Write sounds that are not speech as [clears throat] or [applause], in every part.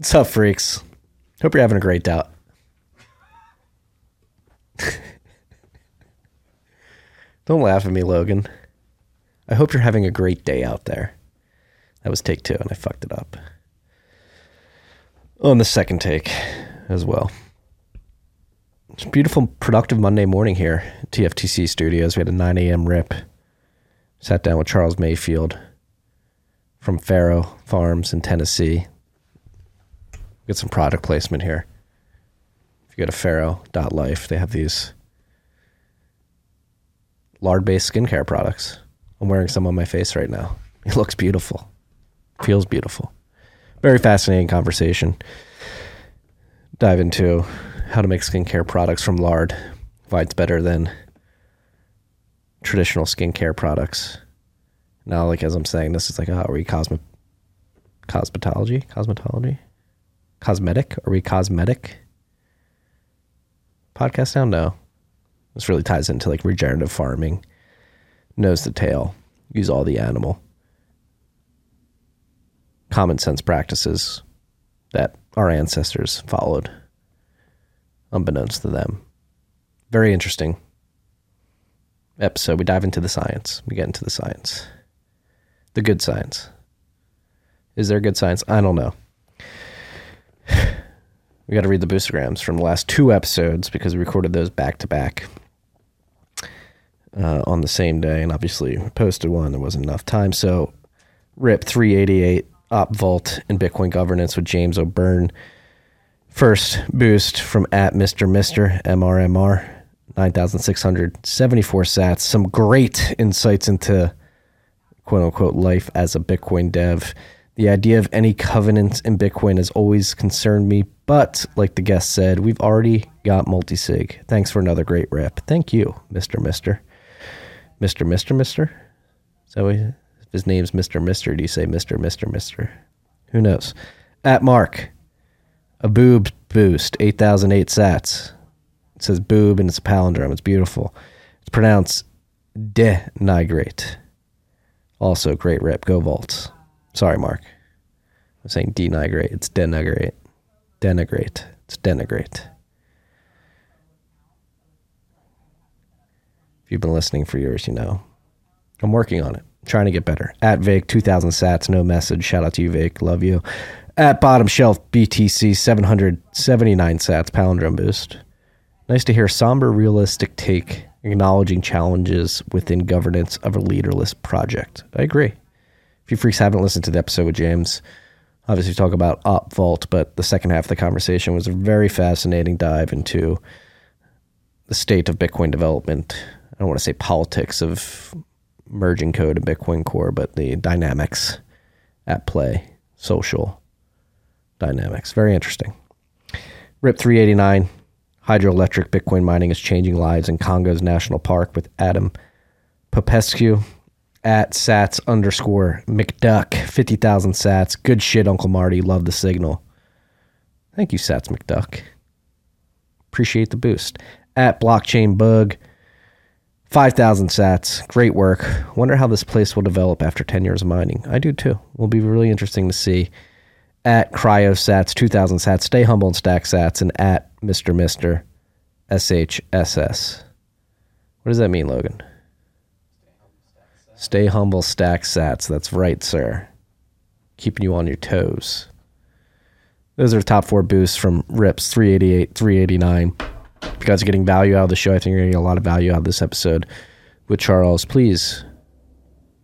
What's up, freaks? Hope you're having a great day. [laughs] Don't laugh at me, Logan. I hope you're having a great day out there. That was take two, and I fucked it up. On the second take as well. It's beautiful, productive Monday morning here at TFTC Studios. We had a 9 a.m. rip. Sat down with Charles Mayfield from Farrow Farms in Tennessee. Get some product placement here. If you go to farrow.life, they have these lard based skincare products. I'm wearing some on my face right now. [laughs] It looks beautiful, feels beautiful. Very fascinating conversation. Dive into how to make skincare products from lard, why it's better than traditional skincare products. Now, like as I'm saying this, it's like, oh, are we cosmo- cosmetology? Cosmetology? Cosmetic? Are we cosmetic? Podcast now? No. This really ties into like regenerative farming, nose to tail, use all the animal. Common sense practices that our ancestors followed, unbeknownst to them. Very interesting episode. We dive into the science. We get into the science. The good science. Is there good science? I don't know. We got to read the boostergrams from the last two episodes because we recorded those back to back uh, on the same day, and obviously posted one. There wasn't enough time, so RIP 388 Op Vault and Bitcoin Governance with James O'Beirne. First boost from at Mr. Mister MRMR 9,674 sats. Some great insights into quote unquote life as a Bitcoin dev. The idea of any covenants in Bitcoin has always concerned me, but like the guest said, we've already got multisig. Thanks for another great rep. Thank you, Mr. Mister. Mr. Mister Mister? So if his name's Mr. Mister, do you say Mr. Mister Mister? Who knows? At Mark, a boob boost, 8,008 sats. It says boob and it's a palindrome. It's beautiful. It's pronounced denigrate. Also, great rip. Go Volts. Sorry, Mark. I'm saying denigrate. It's denigrate. Denigrate. It's denigrate. If you've been listening for years, you know. I'm working on it. trying to get better. At Vic, 2000 sats, no message. Shout out to you, Vic. Love you. At Bottom Shelf, BTC, 779 sats, palindrome boost. Nice to hear somber, realistic take, acknowledging challenges within governance of a leaderless project. I agree. If you freaks haven't listened to the episode with James, obviously we talk about Op Vault, but the second half of the conversation was a very fascinating dive into the state of Bitcoin development. I don't want to say politics of merging code and Bitcoin Core, but the dynamics at play, social dynamics. Very interesting. RIP 389 hydroelectric Bitcoin mining is changing lives in Congo's national park with Adam Popescu at sats underscore McDuck, 50,000 sats. Good shit, Uncle Marty. Love the signal. Thank you, Sats McDuck. Appreciate the boost. At blockchain bug, 5,000 sats. Great work. Wonder how this place will develop after 10 years of mining. I do too. Will be really interesting to see. At cryosats, 2,000 sats. Stay humble and stack sats. And at Mr. Mister, SHSS. What does that mean, Logan? Stay humble, stack sats. That's right, sir. Keeping you on your toes. Those are top four boosts from Rips 388, 389. If you guys are getting value out of the show, I think you're getting a lot of value out of this episode with Charles. Please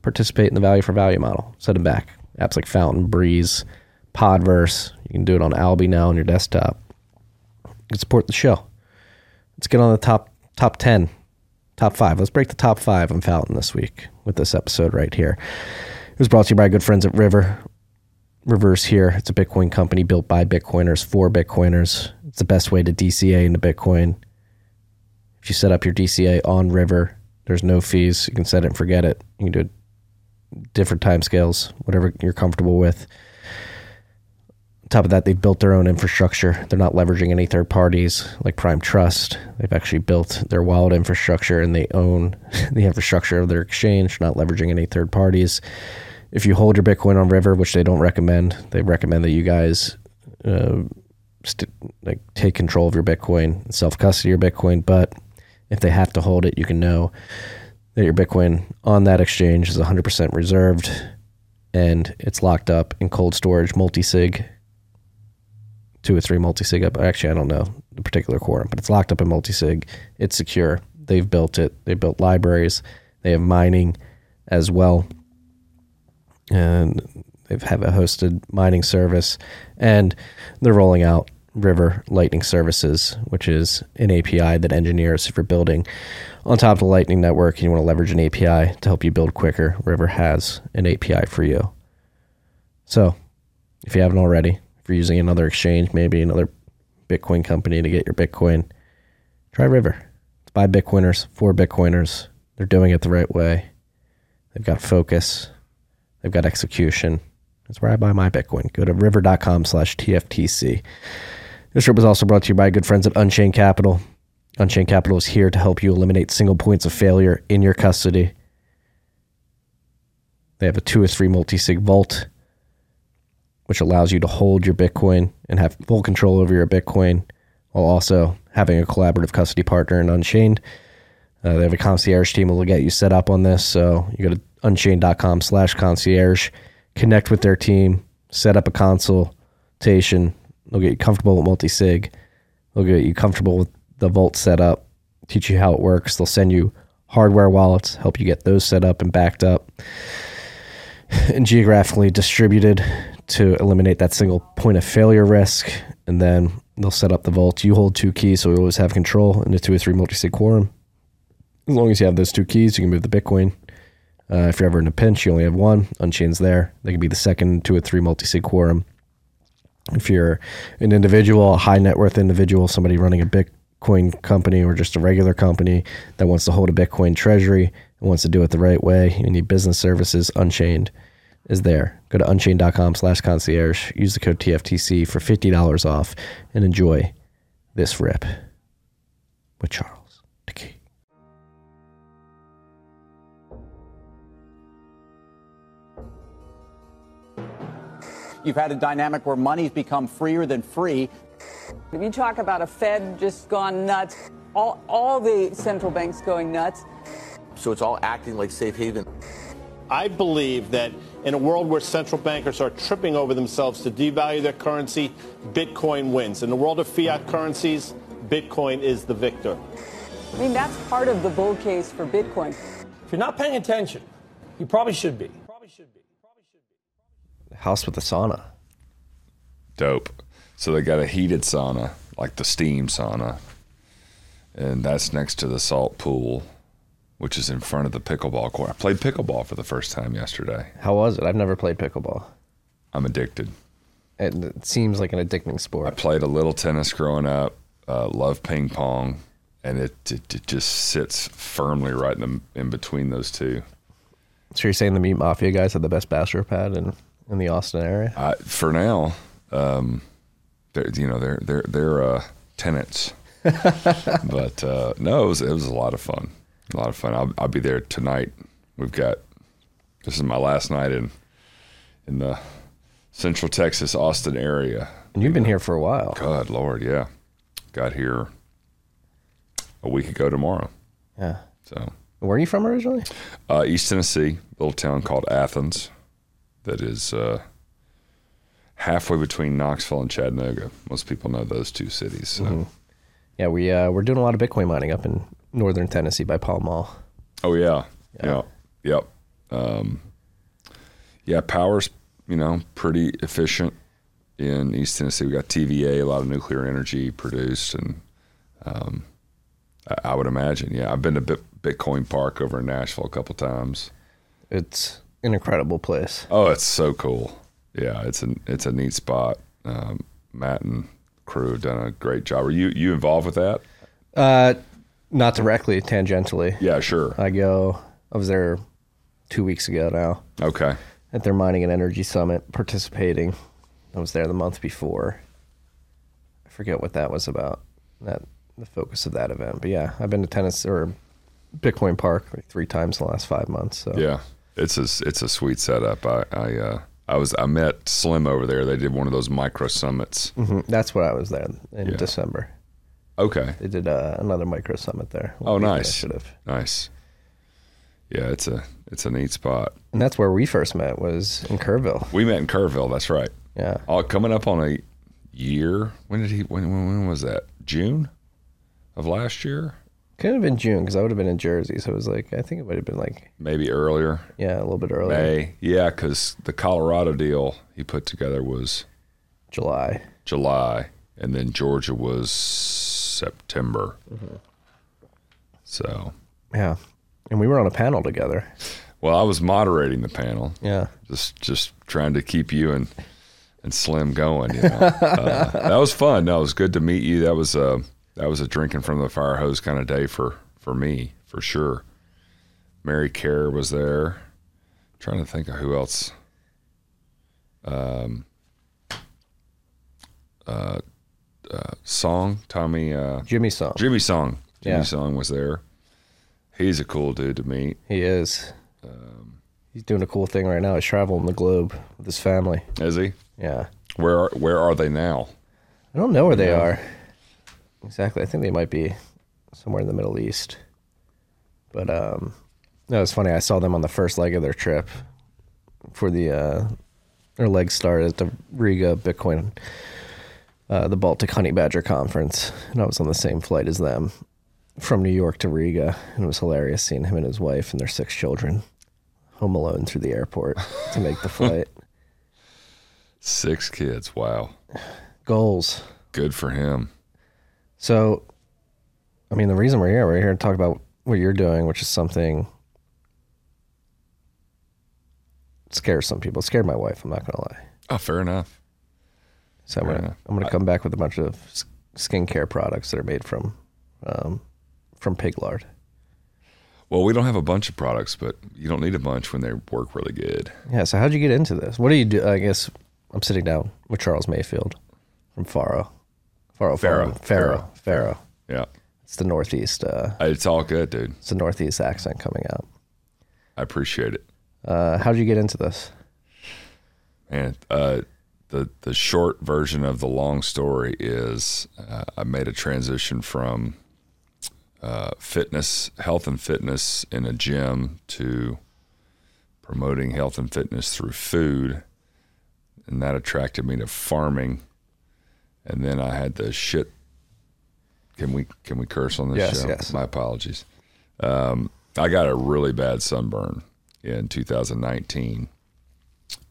participate in the value for value model. Set them back. Apps like Fountain, Breeze, Podverse. You can do it on Alby now on your desktop. You support the show. Let's get on the top top ten, top five. Let's break the top five on Fountain this week with this episode right here. It was brought to you by our good friends at River. Reverse here. It's a Bitcoin company built by Bitcoiners for Bitcoiners. It's the best way to DCA into Bitcoin. If you set up your DCA on River, there's no fees. You can set it and forget it. You can do it different time scales, whatever you're comfortable with. Top of that, they've built their own infrastructure. They're not leveraging any third parties like Prime Trust. They've actually built their wallet infrastructure and they own [laughs] the infrastructure of their exchange, not leveraging any third parties. If you hold your Bitcoin on River, which they don't recommend, they recommend that you guys uh, st- like take control of your Bitcoin, self custody your Bitcoin. But if they have to hold it, you can know that your Bitcoin on that exchange is 100% reserved and it's locked up in cold storage, multi sig, two or three multi sig up. Actually, I don't know the particular quorum, but it's locked up in multi sig. It's secure. They've built it. They built libraries. They have mining as well, and they have a hosted mining service, and they're rolling out River Lightning Services, which is an API that engineers, you're building on top of the Lightning Network and you want to leverage an API to help you build quicker, River has an API for you. So, if you haven't already, if you're using another exchange, maybe another Bitcoin company to get your Bitcoin, try River. It's by Bitcoiners for Bitcoiners. They're doing it the right way. They've got focus. They've got execution. That's where I buy my Bitcoin. Go to river.com slash TFTC. This trip was also brought to you by good friends at Unchained Capital. Unchained Capital is here to help you eliminate single points of failure in your custody. They have a two or three multi sig vault, which allows you to hold your Bitcoin and have full control over your Bitcoin while also having a collaborative custody partner in Unchained. Uh, they have a concierge team that will get you set up on this. So you go to unchained.com slash concierge, connect with their team, set up a consultation. They'll get you comfortable with multi sig. They'll get you comfortable with the vault setup, teach you how it works. They'll send you hardware wallets, help you get those set up and backed up and geographically distributed to eliminate that single point of failure risk. And then they'll set up the vault. You hold two keys, so we always have control in the two or three multi sig quorum. As long as you have those two keys, you can move the Bitcoin. Uh, if you're ever in a pinch, you only have one. Unchained's there. They can be the second two or three multi sig quorum. If you're an individual, a high net worth individual, somebody running a Bitcoin company or just a regular company that wants to hold a Bitcoin treasury and wants to do it the right way, you need business services, Unchained is there. Go to unchained.com slash concierge. Use the code TFTC for $50 off and enjoy this rip with Charles Dickey. You've had a dynamic where money's become freer than free. If you talk about a Fed just gone nuts, all, all the central banks going nuts. So it's all acting like safe haven. I believe that in a world where central bankers are tripping over themselves to devalue their currency, Bitcoin wins. In the world of fiat currencies, Bitcoin is the victor. I mean, that's part of the bull case for Bitcoin. If you're not paying attention, you probably should be. Probably should be. Probably should be. House with a sauna. Dope. So they got a heated sauna, like the steam sauna, and that's next to the salt pool, which is in front of the pickleball court. I played pickleball for the first time yesterday. How was it? I've never played pickleball. I'm addicted. It, it seems like an addicting sport. I played a little tennis growing up. Uh, love ping pong, and it, it it just sits firmly right in the in between those two. So you're saying the Meat Mafia guys have the best bachelor pad in, in the Austin area? I, for now, um, they're you know they're they're they're uh, tenants, [laughs] but uh, no, it was it was a lot of fun. A lot of fun. I'll, I'll be there tonight. We've got this is my last night in in the Central Texas Austin area. And you've been here for a while. God Lord, yeah, got here a week ago tomorrow. Yeah. So Where are you from originally? uh, East Tennessee, little town called Athens, that is uh, halfway between Knoxville and Chattanooga. Most people know those two cities. So. Yeah, we uh, we're doing a lot of Bitcoin mining up in northern Tennessee by Pall Mall. Oh yeah, yeah, yep. Um, yeah, power's you know pretty efficient in East Tennessee. We got TVA, a lot of nuclear energy produced, and um, I, I would imagine. Yeah, I've been to Bit- Bitcoin Park over in Nashville a couple times. It's an incredible place. Oh, it's so cool. Yeah, it's a it's a neat spot. Um, Matt and crew have done a great job. Are you you involved with that? Uh, not directly, tangentially. Yeah, sure. I go. I was there two weeks ago now Okay. at their mining and energy summit, participating. I was there the month before. I forget what that was about. That the focus of that event. But yeah, I've been to tennis or Bitcoin Park like three times in the last five months. So Yeah, it's a it's a sweet setup. I I uh, I was I met Slim over there. They did one of those micro summits. Mhm. That's what I was there in Yeah. December. Okay. They did uh, another micro summit there. Oh, nice. Initiative. Nice. Yeah, it's a it's a neat spot. And that's where we first met was in Kerrville. We met in Kerrville. That's right. Yeah. Oh, coming up on a year. When did he? When when, when was that? June of last year? Could have been June because I would have been in Jersey. So it was like, I think it would have been like, Maybe earlier. yeah, a little bit earlier. May. Yeah, because the Colorado deal he put together was July. July, and then Georgia was September. So, Yeah. And we were on a panel together. well, I was moderating the panel, Yeah. just just trying to keep you and and Slim going. You know, [laughs] uh, that was fun. That was good to meet you. That was a that was a drinking from the fire hose kind of day for for me for sure. Mary Kerr was there. trying to think of who else. Um. Uh, uh, Song Tommy. Uh, Jimmy Song. Jimmy Song. Jimmy Yeah. Song was there. He's a cool dude to meet. He is. Um, He's doing a cool thing right now. He's traveling the globe with his family. Is he? Yeah. Where are, where are they now? I don't know where they are exactly. I think they might be somewhere in the Middle East. But um, no, it's funny. I saw them on the first leg of their trip for the uh, their leg started at the Riga Bitcoin, uh, the Baltic Honey Badger conference, and I was on the same flight as them from New York to Riga, and it was hilarious seeing him and his wife and their six children home alone through the airport to make the [laughs] flight. Six kids. Wow. Goals. Good for him. So, I mean, the reason we're here, we're here to talk about what you're doing, which is something scares some people. It scared my wife. I'm not gonna lie. Oh, fair enough. So I'm gonna. I'm gonna come back with a bunch of skincare products that are made from um, from pig lard. Well, we don't have a bunch of products, but you don't need a bunch when they work really good. Yeah. So how'd you get into this? What do you do? I guess I'm sitting down with Charles Mayfield from Faro. Faro. Faro. Faro. Faro. Yeah. It's the northeast. Uh, It's all good, dude. it's the northeast accent coming out. I appreciate it. Uh, how'd you get into this? Man, uh, the the short version of the long story is uh, I made a transition from uh, fitness, health and fitness in a gym to promoting health and fitness through food, and that attracted me to farming. And then I had the shit. Can we can we curse on this Yes, show? yes. My apologies. Um, I got a really bad sunburn in 2019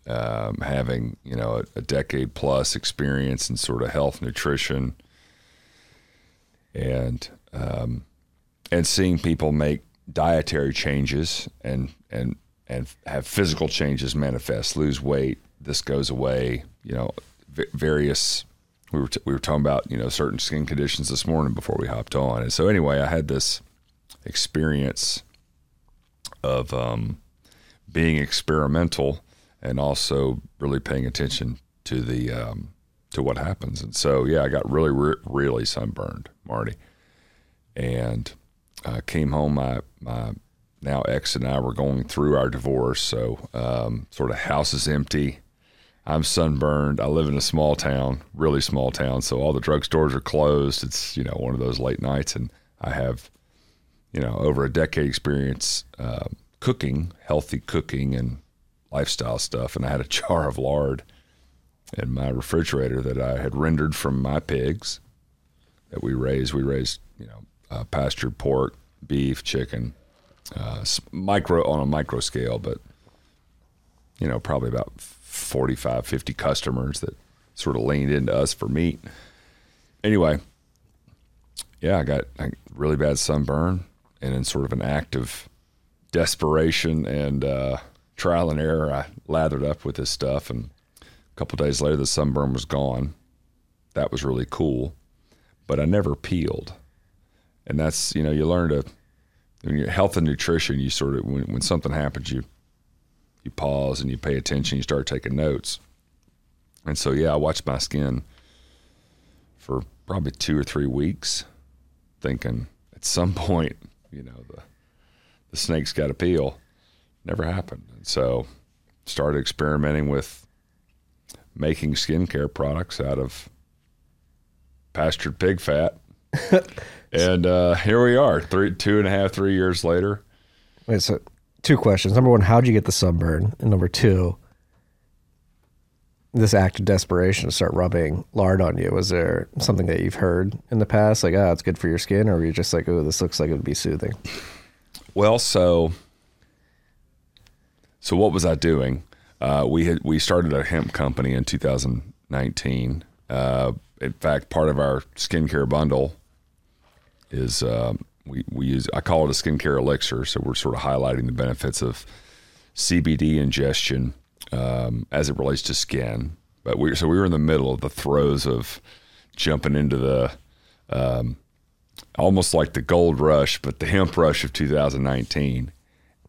um, having you know a, a decade plus experience in sort of health nutrition and um, and seeing people make dietary changes and and and have physical changes manifest lose weight this goes away you know v- various we were t- we were talking about you know certain skin conditions this morning before we hopped on. And so anyway I had this experience of um, being experimental and also really paying attention to the um, to what happens. And so, yeah, I got really, re- really sunburned, Marty, and uh, came home. My my now ex and I were going through our divorce, so um, sort of house is empty. I'm sunburned. I live in a small town, really small town, so all the drugstores are closed. It's you know one of those late nights, and I have you know over a decade experience uh, cooking, healthy cooking, and lifestyle stuff. And I had a [laughs] jar of lard in my refrigerator that I had rendered from my pigs that we raised. We raised you know uh, pastured pork, beef, chicken, uh, micro on a micro scale, but you know probably about 45, 50 customers that sort of leaned into us for meat. Anyway, yeah, I got a really bad sunburn, and in sort of an act of desperation and uh, trial and error, I lathered up with this stuff, and a couple days later, the sunburn was gone. That was really cool, but I never peeled, and that's you know you learn to when you're health and nutrition, you sort of when, when something happens, you you pause and you pay attention, you start taking notes, and so yeah, I watched my skin for probably two or three weeks thinking at some [laughs] point, you know, the the snake's got to peel. Never happened. So started experimenting with making skincare products out of pastured pig fat. [laughs] and uh, here we are, three, two and a half, three years later. Wait, so two questions. Number one, how'd you get the sunburn? And number two, this act of desperation to start rubbing lard on you. Was there something that you've heard in the past, like, oh, it's good for your skin, or were you just like, oh, this looks like it would be soothing? Well, so so what was I doing? Uh, we had we started a hemp company in 2019. Uh, in fact, part of our skincare bundle is um, we we use I call it a skincare elixir. So we're sort of highlighting the benefits of CBD ingestion um, as it relates to skin. But we so we were in the middle of the throes of jumping into the um, almost like the gold rush, but the hemp rush of 2019.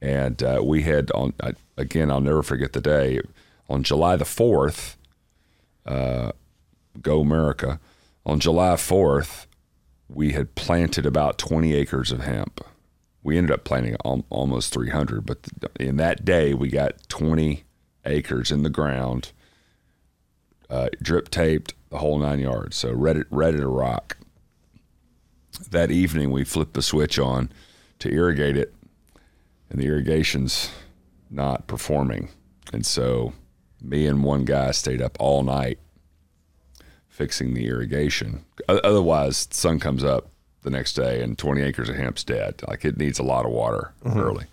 And uh, we had on I, again, I'll never forget the day on July the 4th. Uh, Go America! On July 4th, we had planted about 20 acres of hemp. We ended up planting al- almost 300, but in that day, we got 20 acres in the ground, uh, drip taped the whole nine yards. So ready, ready to rock. That evening, we flipped the switch on to irrigate it, and the irrigation's not performing. And so, me and one guy stayed up all night fixing the irrigation. Otherwise, the sun comes up the next day and 20 acres of hemp's dead. Like it needs a lot of water early.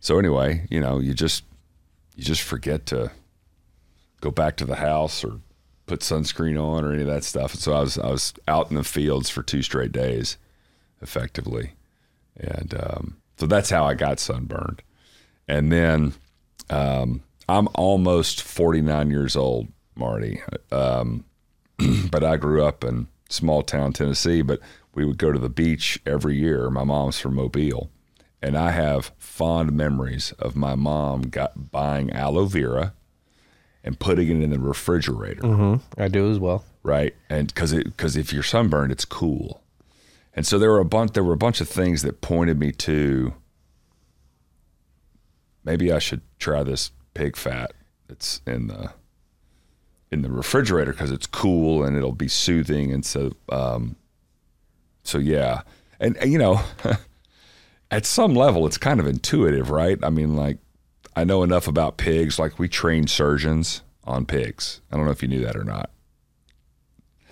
So anyway, you know, you just you just forget to go back to the house or put sunscreen on or any of that stuff. And so I was I was out in the fields for two straight days, effectively, and um, so that's how I got sunburned. And then um, I'm almost 49 years old, Marty. Um, [clears throat] but I grew up in small town Tennessee, but we would go to the beach every year. My mom's from Mobile. And I have fond memories of my mom got buying aloe vera and putting it in the refrigerator, I do as well. right? And because because if you're sunburned, it's cool. And so there were a bunch there were a bunch of things that pointed me to maybe I should try this pig fat that's in the in the refrigerator because it's cool and it'll be soothing. And so um so yeah. And, and you know [laughs] at some level it's kind of intuitive right? I mean like i know enough about pigs. Like we train surgeons on pigs. I don't know if you knew that or not.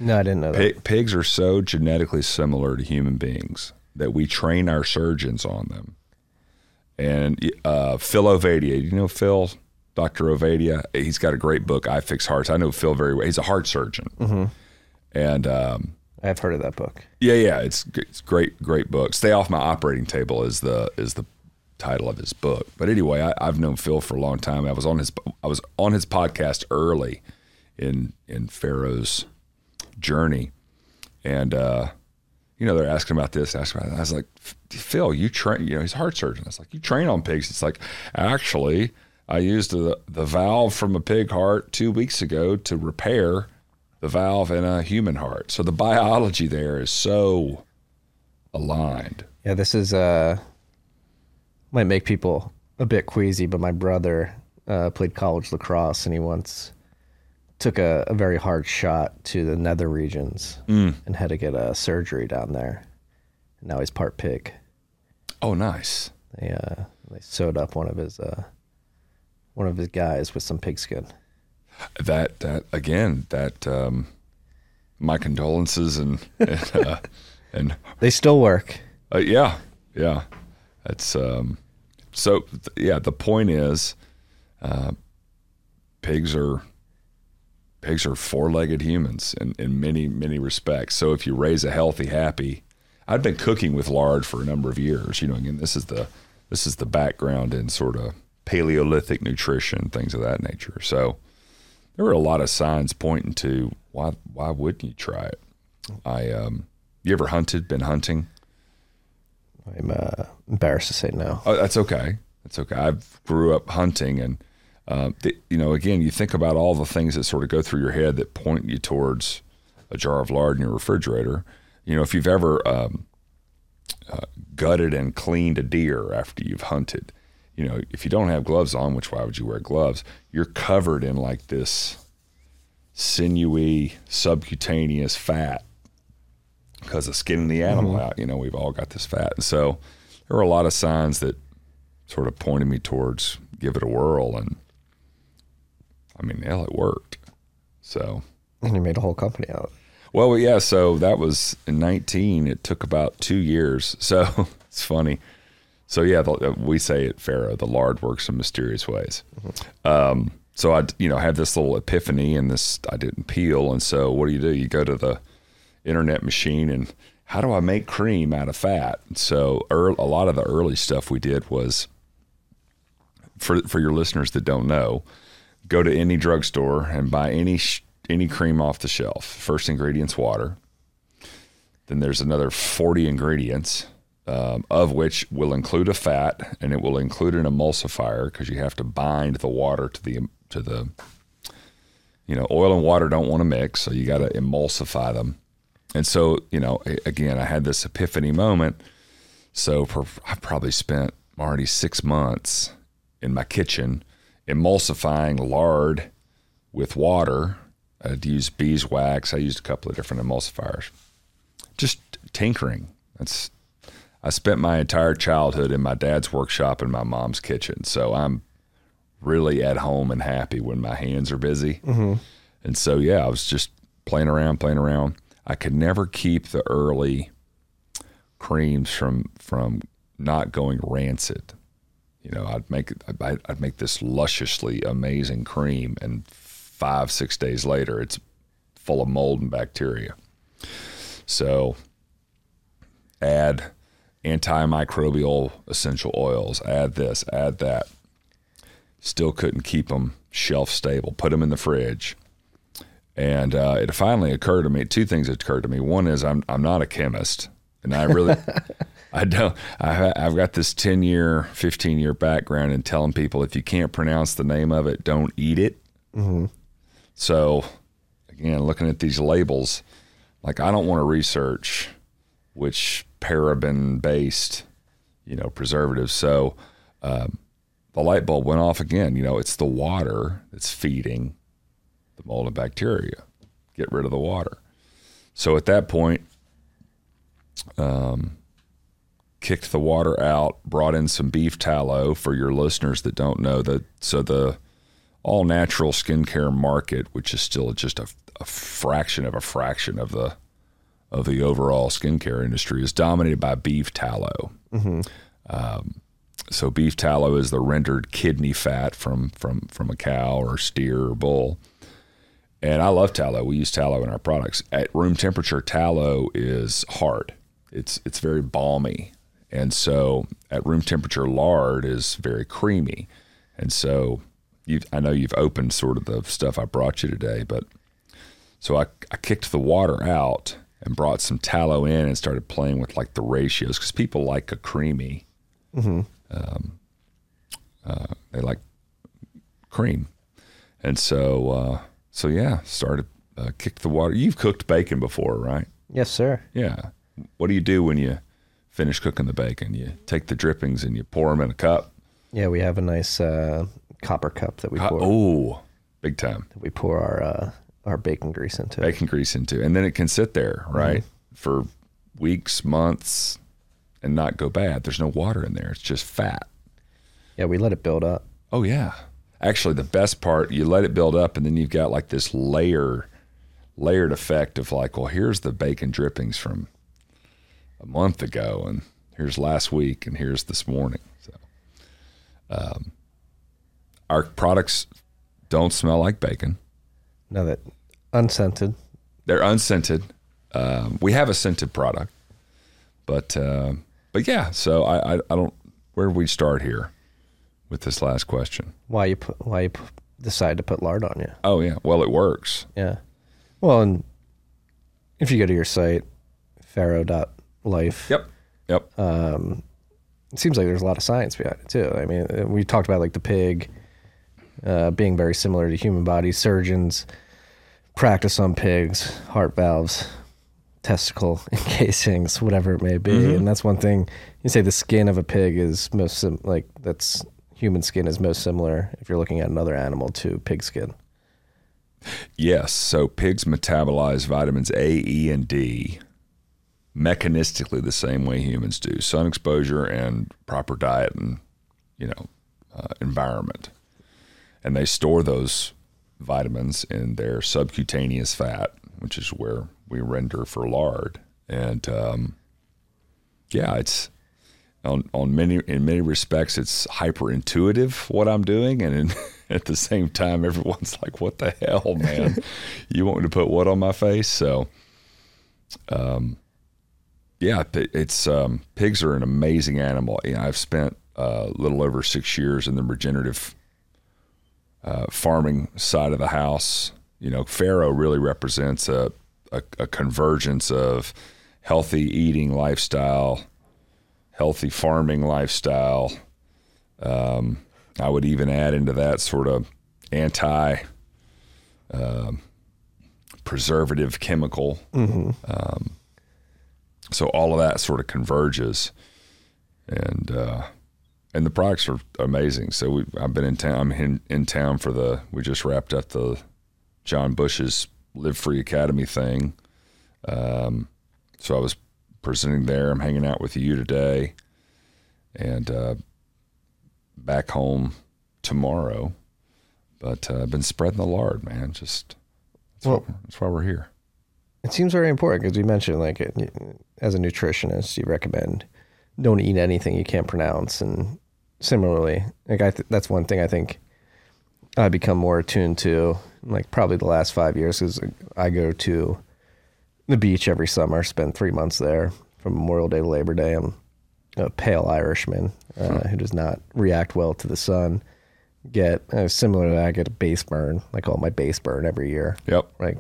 No, I didn't know that. Pig, pigs are so genetically similar to human beings that we train our surgeons on them. And uh, Phil Ovadia, you know Phil, Dr. Ovadia? He's got a great book, I Fix Hearts. I know Phil very well. He's a heart surgeon. And um, I've heard of that book. yeah, yeah, it's it's great, great book. Stay off my operating table is the is the title of his book. But anyway, I, I've known Phil for a long time. I was on his I was on his podcast early in in Farrow's journey, and uh, you know they're asking about this, asking about that. I was like, Phil, you train, you know, he's a heart surgeon. I was like, you train on pigs. It's like, actually, I used the the valve from a pig heart two weeks ago to repair the valve in a human heart. So the biology there is so aligned. Yeah, this is uh might make people a bit queasy, but my brother uh, played college lacrosse, and he once took a, a very hard shot to the nether regions and had to get a surgery down there. And now he's part pig. Oh, nice. They uh, they sewed up one of his uh, one of his guys with some pigskin. That that again. That um, my condolences and [laughs] and, uh, and They still work. Uh, yeah, yeah. That's um, so. th- Yeah, the point is, uh, pigs are pigs are four-legged humans in, in many many respects. So if you raise a healthy, happy, I've been cooking with lard for a number of years. You know, again, this is the this is the background in sort of Paleolithic nutrition, things of that nature. So there were a lot of signs pointing to why why wouldn't you try it? I um, you ever hunted? Been hunting? I'm uh, embarrassed to say no. Oh, that's okay. That's okay. I grew up hunting, and uh, the, you know, again, you think about all the things that sort of go through your head that point you towards a jar of lard in your refrigerator. You know, if you've ever um, uh, gutted and cleaned a deer after you've hunted, you know, if you don't have gloves on, which why would you wear gloves? You're covered in like this sinewy subcutaneous fat because of skinning the animal out. You know, we've all got this fat, and so there were a lot of signs that sort of pointed me towards give it a whirl, and I mean, hell, it worked. So And you made a whole company out well, yeah. So that was in 19. It took about two years. [laughs] So it's funny. So yeah, the, we say at Farrow, the Lord works in mysterious ways. Um, so I, you know, had this little epiphany, and this I didn't peel. And so what do you do? You go to the internet machine, and how do I make cream out of fat? So ear a lot of the early stuff we did was for for your listeners that don't know, go to any drugstore and buy any sh- any cream off the shelf. First ingredient's water. Then there's another 40 ingredients, um, of which will include a fat, and it will include an emulsifier because you have to bind the water to the to the. You know, oil and water don't want to mix, so you got to emulsify them. And so, you know, again, I had this epiphany moment. So for I probably spent already six months in my kitchen emulsifying lard with water. I'd use beeswax. I used a couple of different emulsifiers. Just tinkering. That's I spent my entire childhood in my dad's workshop and my mom's kitchen. So I'm really at home and happy when my hands are busy. Mm-hmm. And so yeah, I was just playing around, playing around. I could never keep the early creams from from not going rancid. You know, I'd make I'd, I'd make this lusciously amazing cream, and five six days later, it's full of mold and bacteria. So, add antimicrobial essential oils. Add this. Add that. Still couldn't keep them shelf stable. Put them in the fridge. And uh, it finally occurred to me. Two things occurred to me. One is I'm I'm not a chemist, and I really [laughs] I don't. I, I've got this ten year, fifteen year background in telling people if you can't pronounce the name of it, don't eat it. So, again, looking at these labels, like I don't want to research which paraben based, you know, preservatives. So, um, the light bulb went off again. You know, it's the water that's feeding the mold and bacteria. Get rid of the water. So at that point, um, kicked the water out, brought in some beef tallow for your listeners that don't know that. So the all natural skincare market, which is still just a, a fraction of a fraction of the of the overall skincare industry, is dominated by beef tallow. Um, so beef tallow is the rendered kidney fat from from from a cow or steer or bull. And I love tallow. We use tallow in our products. At room temperature, tallow is hard. It's it's very balmy. And so at room temperature, lard is very creamy. And so you I know you've opened sort of the stuff I brought you today, but so I, I kicked the water out and brought some tallow in and started playing with like the ratios because people like a creamy. Mm-hmm. Um, uh, they like cream, and so uh, so yeah, started uh, kicked the water. You've cooked bacon before, right? Yes, sir. Yeah. What do you do when you finish cooking the bacon? You take the drippings and you pour them in a cup. Yeah, we have a nice uh, copper cup that we pour Oh, big time. that we pour our uh, our bacon grease into. bacon grease into, and then it can sit there, right, for weeks, months, and not go bad. There's no water in there; it's just fat. Yeah, we let it build up. Oh yeah, actually, the best part you let it build up, and then you've got like this layer, layered effect of like, well, here's the bacon drippings from a month ago, and here's last week, and here's this morning. So, um, our products don't smell like bacon. Now that unscented. They're unscented. Um, we have a scented product, but uh, but yeah. So I, I I don't. Where do we start here with this last question? Why you put why you p- decide to put lard on you? Oh yeah. Well, it works. Yeah. Well, and if you go to your site, farrow.life, Yep. Yep. Um, it seems like there's a lot of science behind it too. I mean, uh, we talked about like the pig uh, being very similar to human bodies. Surgeons practice on pigs, heart valves, testicle [laughs] encasings, whatever it may be. And that's one thing. You say the skin of a pig is most sim- like that's human skin is most similar if you're looking at another animal to pig skin. Yes. So pigs metabolize vitamins A, E, and D mechanistically the same way humans do sun exposure and proper diet and, you know, uh, environment. And they store those vitamins in their subcutaneous fat, which is where we render for lard. And um, yeah, it's on, on many in many respects it's hyper intuitive what I'm doing, and in, [laughs] at the same time, everyone's like, "What the hell, man? [laughs] you want me to put what on my face?" So, um, yeah, it's um, pigs are an amazing animal. You know, I've spent a little over six years in the regenerative uh, farming side of the house. You know, farrow really represents a, a, a convergence of healthy eating lifestyle, healthy farming lifestyle. Um, I would even add into that sort of anti uh, preservative chemical. Mm-hmm. Um, so all of that sort of converges, and uh, and the products are amazing. So we, I've been in town. I'm in, in town for the. We just wrapped up the John Bush's Live Free Academy thing. Um, so I was presenting there. I'm hanging out with you today, and uh, back home tomorrow. But uh, I've been spreading the lard, man. Just that's, well, why, that's why we're here. It seems very important because you mentioned, like, as a nutritionist, you recommend don't eat anything you can't pronounce, and similarly, like I th- that's one thing I think I become more attuned to, like probably the last five years, because I go to the beach every summer, spend three months there from Memorial Day to Labor Day. I'm a pale Irishman uh, hmm. who does not react well to the sun. Get uh, similar to that, I get a base burn, like all my base burn every year. Yep. Like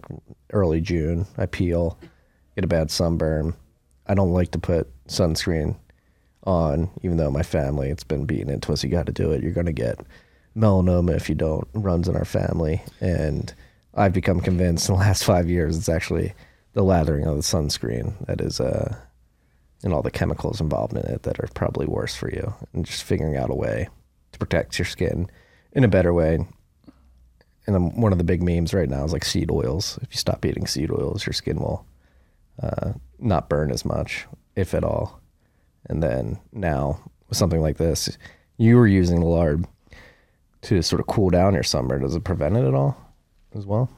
early June, I peel, get a bad sunburn. I don't like to put sunscreen on, even though my family, it's been beaten into us. You got to do it. You're going to get melanoma if you don't. Runs in our family, and I've become convinced in the [laughs] last five years it's actually the lathering of the sunscreen that is, uh, and all the chemicals involved in it that are probably worse for you, and just figuring out a way to protect your skin in a better way. And one of the big memes right now is like seed oils. If you stop eating seed oils, your skin will uh, not burn as much, if at all. And then now with something like this, you were using the lard to sort of cool down your summer. Does it prevent it at all as well?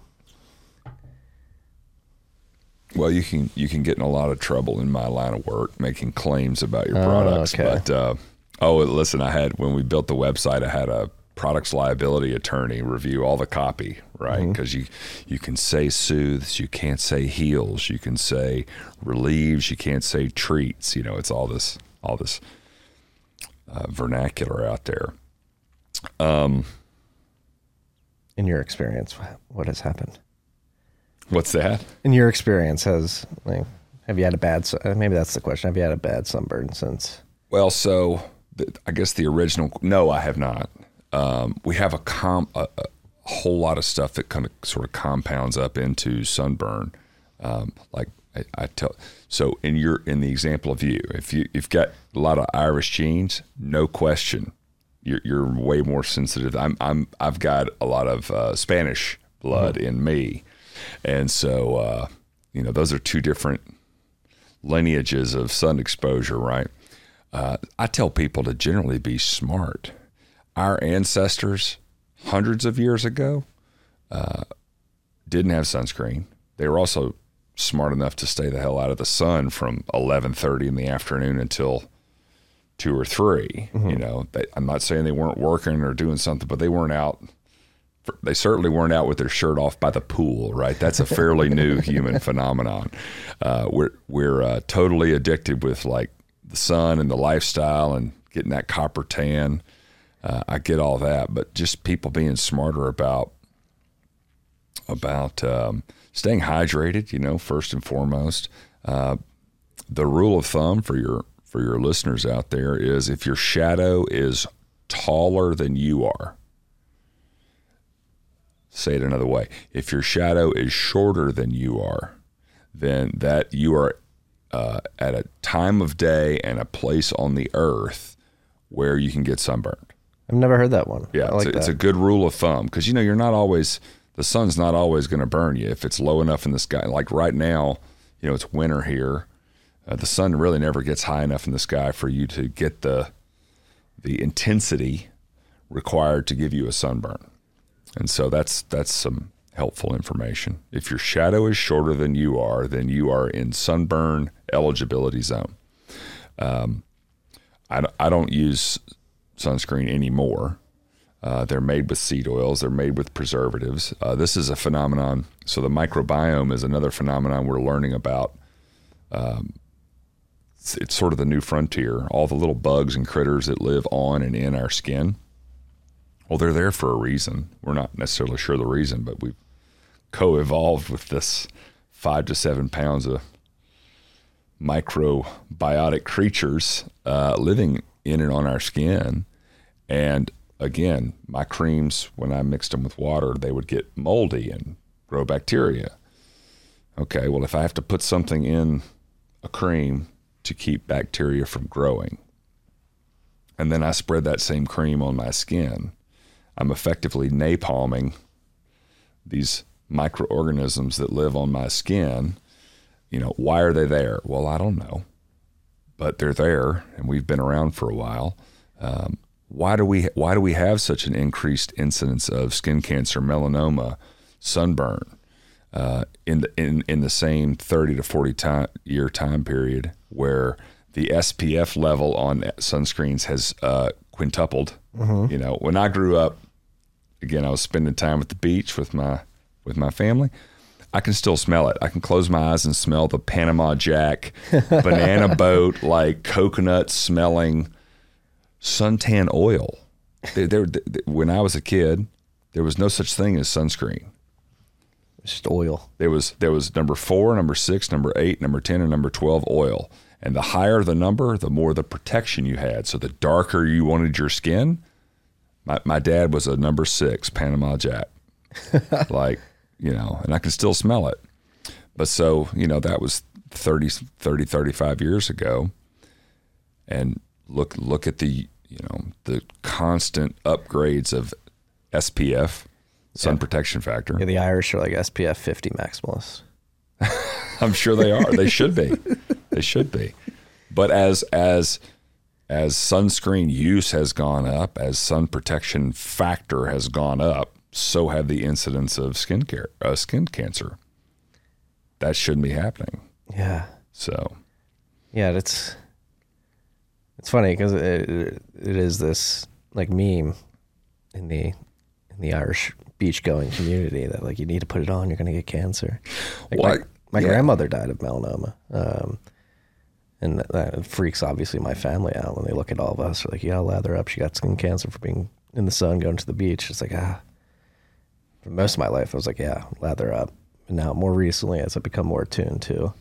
Well, you can you can get in a lot of trouble in my line of work making claims about your products. Oh, okay. But uh, oh, listen, I had when we built the website, I had a products liability attorney review all the copy, right? Because mm-hmm. you you can say soothes, you can't say heals, you can say relieves, you can't say treats. You know, it's all this all this uh, vernacular out there. Um, in your experience, what has happened? What's that? In your experience, has like, have you had a bad? Maybe that's the question. Have you had a bad sunburn since? Well, so I guess the original. No, I have not. Um, we have a, com, a, a, whole lot of stuff that kind of sort of compounds up into sunburn. Um, like I, I, tell, so in your in the example of you, if you you've got a lot of Irish genes, no question, you're, you're way more sensitive. I'm I'm I've got a lot of uh, Spanish blood mm-hmm. in me, and so uh, you know those are two different lineages of sun exposure, right? Uh, I tell people to generally be smart our ancestors hundreds of years ago uh, didn't have sunscreen. They were also smart enough to stay the hell out of the sun from 11:30 in the afternoon until two or 3 mm-hmm. You know, they, I'm not saying they weren't working or doing something, but they weren't out. They certainly weren't out with their shirt off by the pool, right? That's a fairly [laughs] new human phenomenon. Uh, we're we're uh, totally addicted with like the sun and the lifestyle and getting that copper tan. Uh, I get all that, but just people being smarter about about um, staying hydrated. You know, first and foremost, uh, the rule of thumb for your for your listeners out there is if your shadow is taller than you are. Say it another way. If your shadow is shorter than you are, then that you are uh, at a time of day and a place on the earth where you can get sunburned. I've never heard that one. Yeah, like it's, a, it's, a, good rule of thumb because you know you're not always the sun's not always going to burn you if it's low enough in the sky. Like right now, you know, it's winter here. Uh, the sun really never gets high enough in the sky for you to get the the intensity required to give you a sunburn. And so that's that's some helpful information. If your shadow is shorter than you are, then you are in sunburn eligibility zone. Um, I, I don't use sunscreen anymore. Uh, they're made with seed oils. They're made with preservatives. Uh, this is a phenomenon. So the microbiome is another phenomenon we're learning about. Um, it's, it's sort of the new frontier. All the little bugs and critters that live on and in our skin. Well, they're there for a reason. We're not necessarily sure the reason, but we've co-evolved with this five to seven pounds of microbiotic creatures uh, living in and on our skin. And again, my creams, when I mixed them with water, they would get moldy and grow bacteria. Okay, well, if I have to put something in a cream to keep bacteria from growing, and then I spread that same cream on my skin, I'm effectively napalming these microorganisms that live on my skin. You know, why are they there? Well, I don't know, but they're there, and we've been around for a while. Um, why do we why do we have such an increased incidence of skin cancer, melanoma, sunburn uh, in the in in the same thirty to forty time, year time period where the SPF level on sunscreens has uh, quintupled? You know, when I grew up, again, I was spending time at the beach with my with my family. I can still smell it. I can close my eyes and smell the Panama Jack, [laughs] banana boat, like coconut smelling suntan oil. There, there, th- when I was a kid, there was no such thing as sunscreen. It's just oil. There was there was number four, number six, number eight, number ten, and number twelve oil. And the higher the number, the more the protection you had. So the darker you wanted your skin. My my dad was a number six Panama Jack, [laughs] like you know, and I can still smell it. But so you know that was 30, 30 35 years ago, and look look at the you know the constant upgrades of SPF, sun protection factor. Yeah, the Irish are like SPF 50 maximalists. [laughs] I'm sure they are. They should be. They should be. But as as as sunscreen use has gone up, as sun protection factor has gone up, so have the incidence of skin care, uh, skin cancer. That shouldn't be happening. Yeah. So Yeah, it's it's funny because it, it, is this like meme in the in the Irish beach going community that like you need to put it on, you're gonna get cancer. Like Well, my, my yeah. grandmother died of melanoma, um, and that, that freaks obviously my family out when they look at all of us. They're like, "Yeah, lather up. She got skin cancer for being in the sun, going to the beach." It's like ah. For most of my life, I was like, "Yeah, lather up." And now, more recently, as I become more attuned to,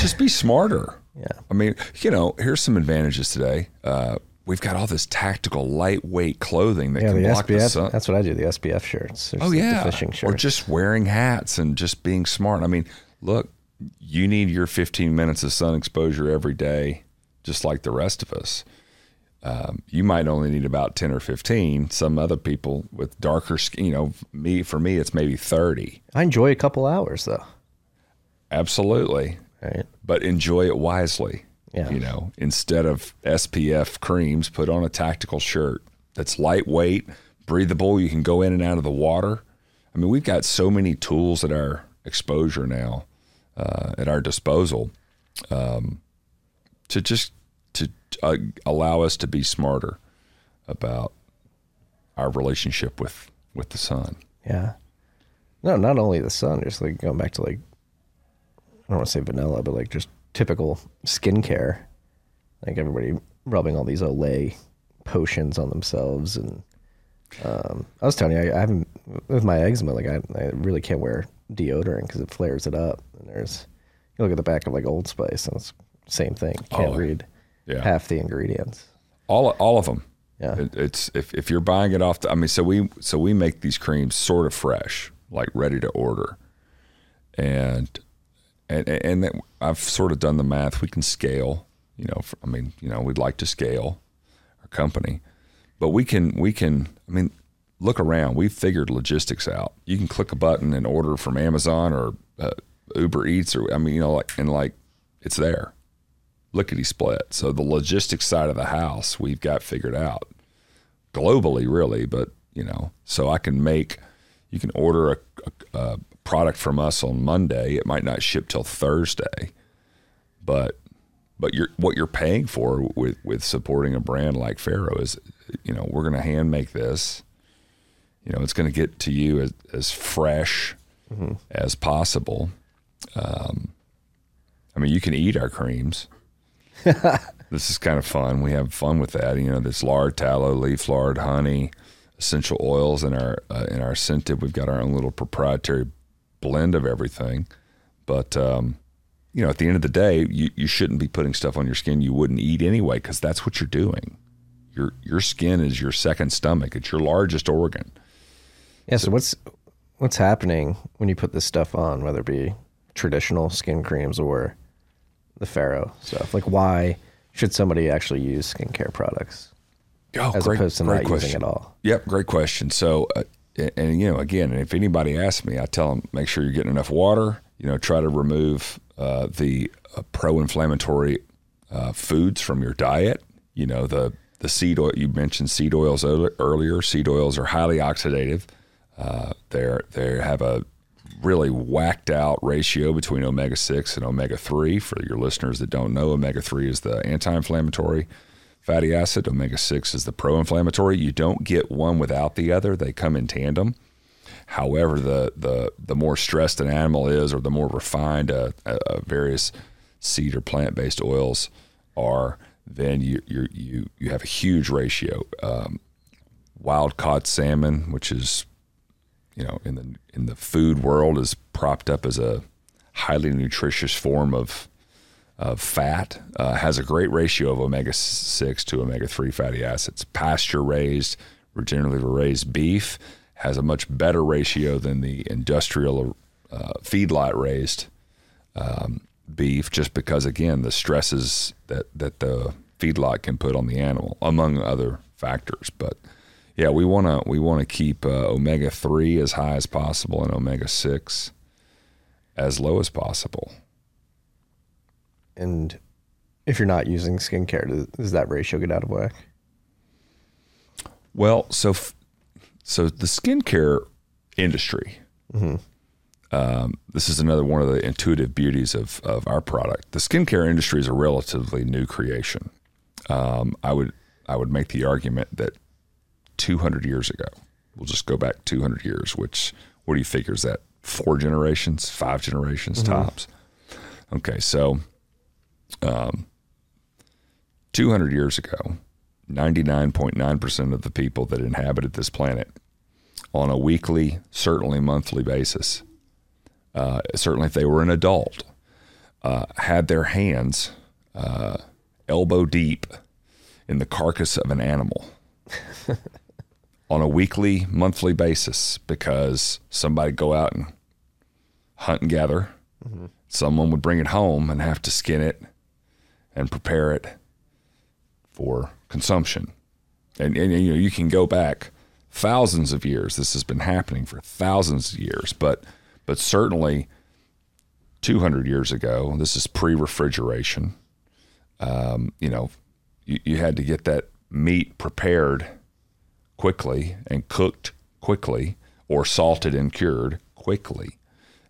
just be smarter. Yeah. I mean, you know, here's some advantages today. Uh, we've got all this tactical, lightweight clothing that Yeah, can block the sun. That's what I do. The SPF shirts. There's Oh yeah, the fishing shirts. or just wearing hats and just being smart. I mean, look, you need your 15 minutes of sun exposure every day, just like the rest of us. Um, you might only need about 10 or 15. Some other people with darker skin, you know, me for me, it's maybe 30. I enjoy a couple hours though. Absolutely, Right. but enjoy it wisely. Yeah. You know, instead of SPF creams, put on a tactical shirt that's lightweight, breathable. You can go in and out of the water. I mean, we've got so many tools at our exposure now, uh, at our disposal, um, to just to uh, allow us to be smarter about our relationship with with the sun. Yeah. No, not only the sun, just like going back to like I don't want to say vanilla, but like just typical skincare. Like everybody rubbing all these Olay potions on themselves and um, I was telling you, I, I haven't with my eczema. Like I, I really can't wear deodorant because it flares it up. And there's you look at the back of like Old Spice, and it's same thing. Can't Oh, read yeah. half the ingredients. all all of them. Yeah. It, it's if, if you're buying it off the, I mean, so we so we make these creams sort of fresh, like ready to order, and and and that- I've sort of done the math. We can scale, you know. I mean, you know, we'd like to scale our company, but we can we can. I mean, look around. We've figured logistics out. You can click a button and order from Amazon or uh, Uber Eats, or I mean, you know, like and like it's there. Lickety split. So the logistics side of the house we've got figured out globally, really. But you know, so I can make. You can order a, a, a product from us on Monday. It might not ship till Thursday, but but you're what you're paying for with with supporting a brand like Farrow is, you know, we're going to hand make this. You know, it's going to get to you as, as fresh mm-hmm. as possible. Um, I mean, you can eat our creams. [laughs] this is kind of fun. We have fun with that. You know, this lard, tallow, leaf lard, honey, essential oils in our uh, in our scented. We've got our own little proprietary blend of everything. But um, you know, at the end of the day, you, you shouldn't be putting stuff on your skin you wouldn't eat anyway, because that's what you're doing. Your your skin is your second stomach. It's your largest organ. Yeah. So what's what's happening when you put this stuff on, whether it be traditional skin creams or the Farrow stuff? Like, why should somebody actually use skincare products oh, as great, opposed to not question. using it all? Yep, great question. So, uh, and, you know, again, if anybody asks me, I tell them make sure you're getting enough water. You know, try to remove uh, the uh, pro-inflammatory uh, foods from your diet. You know, the the seed oil you mentioned seed oils earlier. Seed oils are highly oxidative. Uh, they're they have a really whacked out ratio between omega 6 and omega 3. For your listeners that don't know, omega 3 is the anti inflammatory fatty acid, omega 6 is the pro inflammatory. You don't get one without the other, they come in tandem. However, the, the, the more stressed an animal is, or the more refined uh, various seed or plant based oils are, then you, you, you, you have a huge ratio. Um, wild caught salmon, which is you know in the in the food world is propped up as a highly nutritious form of of fat uh, has a great ratio of omega six to omega three fatty acids. Pasture raised, regeneratively raised beef has a much better ratio than the industrial uh, feedlot raised um, beef, just because again the stresses that that the feedlot can put on the animal, among other factors, but yeah, we want to we want to keep uh, omega three as high as possible and omega six as low as possible. And if you're not using skincare, does that ratio get out of whack? Well, so so the skincare industry. Mm-hmm. Um, this is another one of the intuitive beauties of of our product. The skincare industry is a relatively new creation. Um, I would I would make the argument that 200 years ago. We'll just go back 200 years, which, what do you figure is that? Four generations, five generations mm-hmm. tops. Okay, so um, 200 years ago, 99.9% of the people that inhabited this planet on a weekly, certainly monthly basis, uh, certainly if they were an adult, uh, had their hands uh, elbow deep in the carcass of an animal. [laughs] on a weekly, monthly basis because somebody go out and hunt and gather. Mm-hmm. Someone would bring it home and have to skin it and prepare it for consumption. And, and you know you can go back thousands of years. This has been happening for thousands of years, but but certainly 200 years ago, this is pre-refrigeration. Um, you know, you, you had to get that meat prepared quickly and cooked quickly or salted and cured quickly.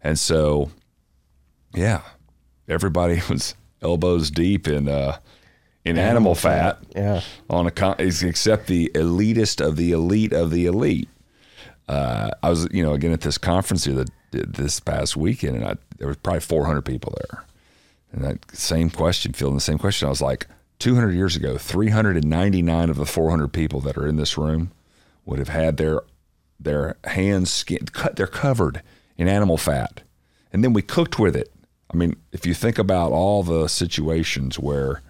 And so, yeah, everybody [laughs] was elbows deep in uh, in animal, animal fat, fat, yeah. On a con- except the elitist of the elite of the elite. Uh, I was, you know, again at this conference here that this past weekend, and I, there was probably 400 people there, and that same question, feeling the same question. I was like, 200 years ago, 399 of the 400 people that are in this room would have had their their hands skin cut they're covered in animal fat and then we cooked with it i mean if you think about all the situations where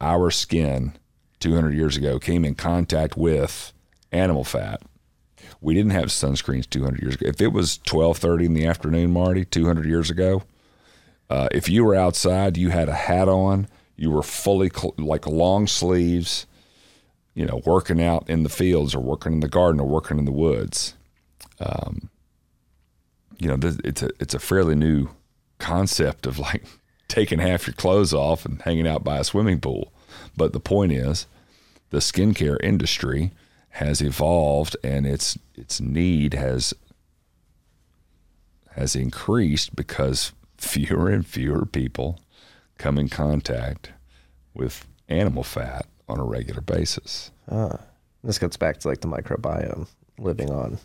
our skin 200 years ago came in contact with animal fat we didn't have sunscreens 200 years ago if it was 12:30 in the afternoon marty 200 years ago uh, if you were outside you had a hat on you were fully cl- like long sleeves you know, working out in the fields or working in the garden or working in the woods. Um, you know, it's a it's a fairly new concept of like [laughs] taking half your clothes off and hanging out by a swimming pool. But the point is, the skincare industry has evolved and its its need has has increased because [laughs] fewer and fewer people come in contact with animal fat on a regular basis. Ah, this gets back to like the microbiome living on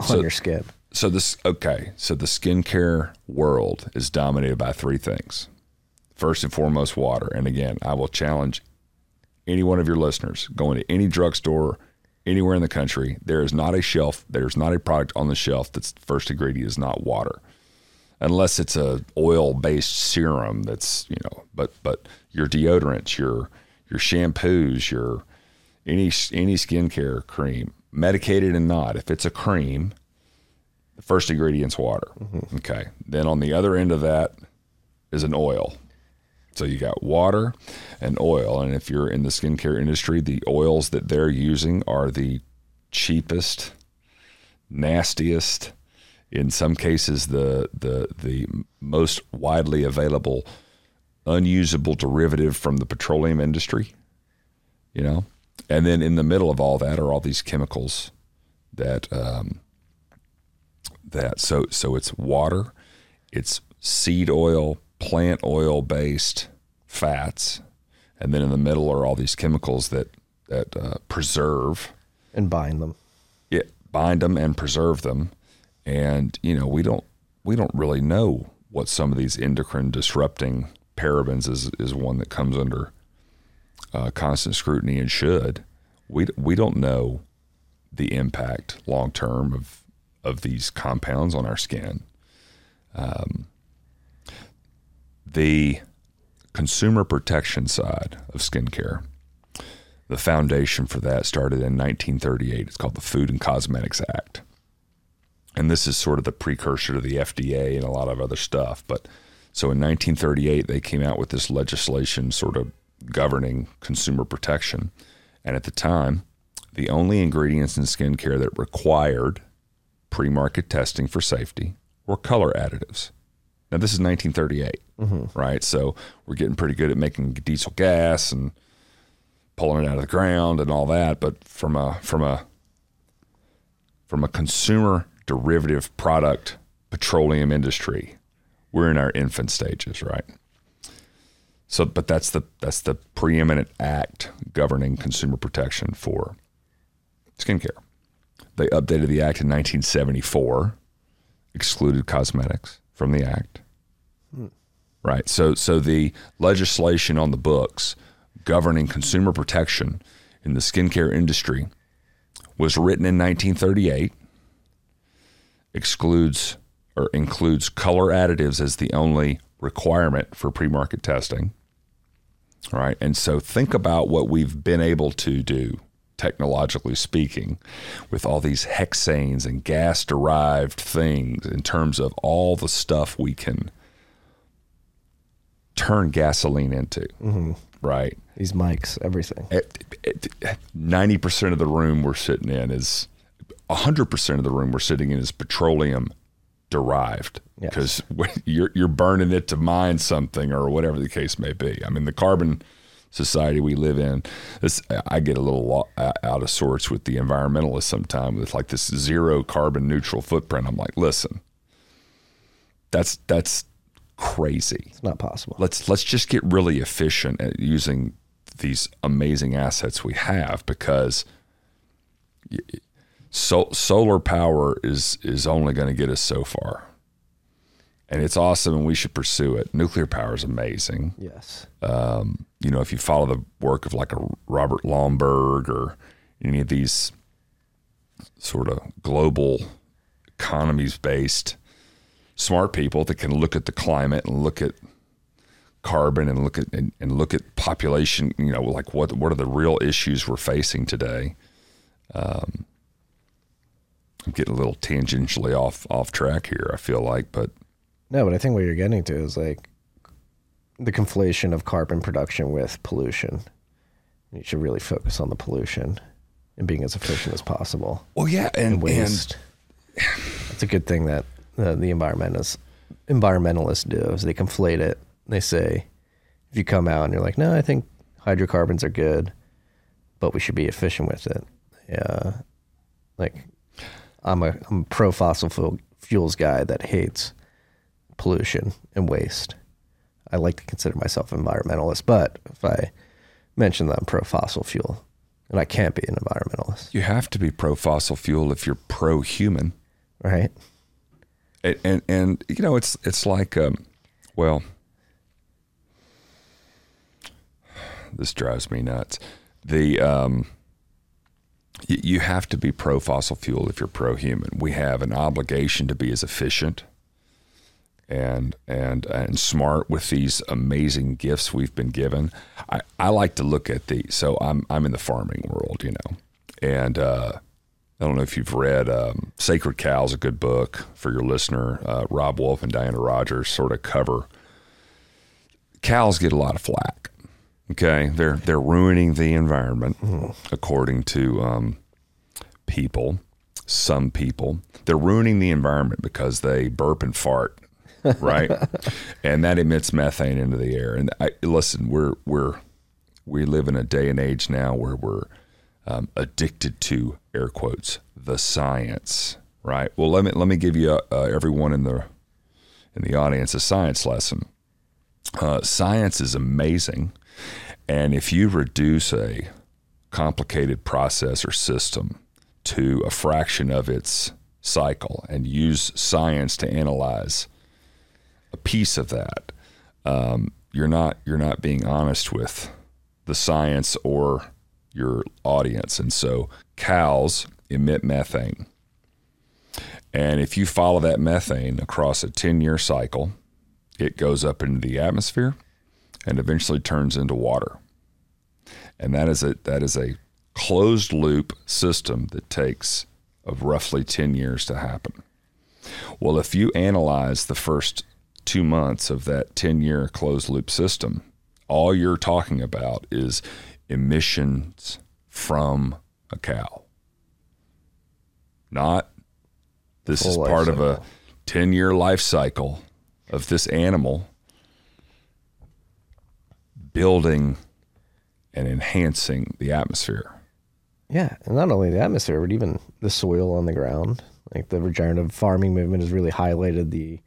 on So- your skin. So this okay, so the skincare world is dominated by three things. First and foremost, water. And again, I will challenge any one of your listeners going to any drugstore anywhere in the country. There is not a shelf, there's not a product on the shelf that's first ingredient is not water. Unless it's a oil based serum that's, you know, but but your deodorants, your your shampoos, your any any skincare cream, medicated and not, if it's a cream, the first ingredient's water. Okay. Then on the other end of that is an oil. So you got water and oil. And if you're in the skincare industry, the oils that they're using are the cheapest, nastiest, in some cases the the the most widely available unusable derivative from the petroleum industry. You know? And then in the middle of all that are all these chemicals that um, that. So so it's water, it's seed oil, plant oil based fats, and then in the middle are all these chemicals that that uh, preserve, and bind them. it, bind them and preserve them, and you know we don't we don't really know what some of these endocrine disrupting parabens is is one that comes under uh, constant scrutiny and should. We we don't know the impact long term of of these compounds on our skin. Um, the consumer protection side of skincare, the foundation for that started in 1938. It's called the Food and Cosmetics Act. And this is sort of the precursor to the FDA and a lot of other stuff. But so in 1938, they came out with this legislation sort of governing consumer protection. And at the time, the only ingredients in skincare that required pre market testing for safety were color additives. Now, this is 1938, mm-hmm. right? So we're getting pretty good at making diesel gas and pulling it out of the ground and all that. But from a from a from a consumer derivative product petroleum industry, we're in our infant stages, right? So, but that's the that's the preeminent act governing consumer protection for skincare. They updated the act in 1974, excluded cosmetics from the act. Hmm. Right. So, so the legislation on the books governing consumer protection in the skincare industry was written in 1938. Excludes or includes color additives as the only requirement for pre-market testing. All right. And so think about what we've been able to do, technologically speaking, with all these hexanes and gas derived things in terms of all the stuff we can turn gasoline into. Mm-hmm. Right. These mics, everything. Ninety percent of the room we're sitting in is hundred percent of the room we're sitting in is petroleum derived Yes. because [laughs] you're you're burning it to mine something or whatever the case may be. I mean, the carbon society we live in, this I get a little uh, out of sorts with the environmentalists sometimes with like this zero carbon neutral footprint. I'm like, listen, that's that's crazy It's not possible. let's let's just get really efficient at using these amazing assets we have because so, solar power is is only going to get us so far and it's awesome and we should pursue it. Nuclear power is amazing. Yes. you know if you follow the work of like a Robert Lomberg or any of these sort of global economies based smart people that can look at the climate and look at carbon and look at and, and look at population you know like what what are the real issues we're facing today? Um I'm getting a little tangentially off off track here I feel like but No, but I think what you're getting to is like the conflation of carbon production with pollution. You should really focus on the pollution and being as efficient as possible. Well, yeah, and, And waste. It's a good thing that uh, the environmentalists environmentalists do is they conflate it. They say if you come out and you're like, no, I think hydrocarbons are good, but we should be efficient with it. Yeah, like I'm a I'm a pro fossil fuel, fuels guy that hates pollution and waste. I like to consider myself an environmentalist, but if I mention that I'm pro fossil fuel, and I can't be an environmentalist, you have to be pro fossil fuel if you're pro human. right? and, and and you know it's it's like um, well this drives me nuts the um, y- you have to be pro fossil fuel if you're pro human we have an obligation to be as efficient and and and smart with these amazing gifts we've been given i i like to look at the so i'm i'm in the farming world you know and uh I don't know if you've read um, Sacred Cows, a good book for your listener. Uh, Robb Wolf and Diana Rodgers sort of cover. Cows get a lot of flack. Okay, they're they're ruining the environment, according to um, people. Some people they're ruining the environment because they burp and fart, right? and that emits methane into the air. And I, listen, we're we're we live in a day and age now where we're um, addicted to air quotes the science right well let me let me give you uh, everyone in the in the audience a science lesson uh, science is amazing and if you reduce a complicated process or system to a fraction of its cycle and use science to analyze a piece of that um, you're not you're not being honest with the science or your audience. And so cows emit methane. And if you follow that methane across a 10 year cycle, it goes up into the atmosphere and eventually turns into water. And that is a that is a closed loop system that takes of roughly 10 years to happen. Well, if you analyze the first 2 months of that 10 year closed loop system, all you're talking about is emissions from a cow. Not this is Full life part of a 10 year life cycle of this animal building and enhancing the atmosphere. Yeah, and not only the atmosphere, but even the soil on the ground. Like the regenerative farming movement has really highlighted the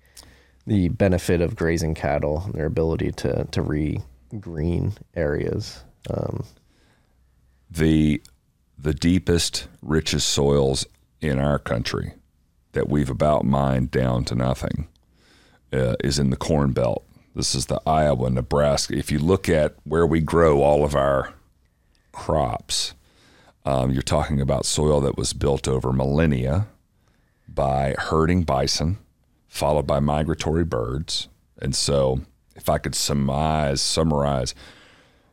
the benefit of grazing cattle and their ability to to re-green areas. Um, the the deepest, richest soils in our country that we've about mined down to nothing uh, is in the Corn Belt. This is the Iowa, Nebraska. If you look at where we grow all of our crops, um, you're talking about soil that was built over millennia by herding bison, followed by migratory birds. And so, if I could surmise, summarize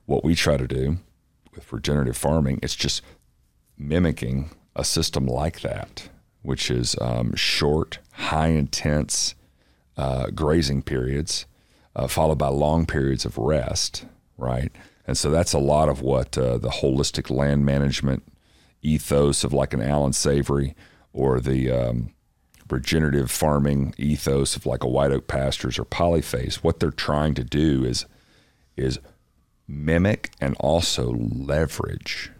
what we try to do with regenerative farming, it's just mimicking a system like that, which is um, short, high intense uh, grazing periods, uh, followed by long periods of rest, right? And so that's a lot of what uh, the holistic land management ethos of like an Allan Savory or the um, regenerative farming ethos of like a White Oak Pastures or Polyface. What they're trying to do is is mimic and also leverage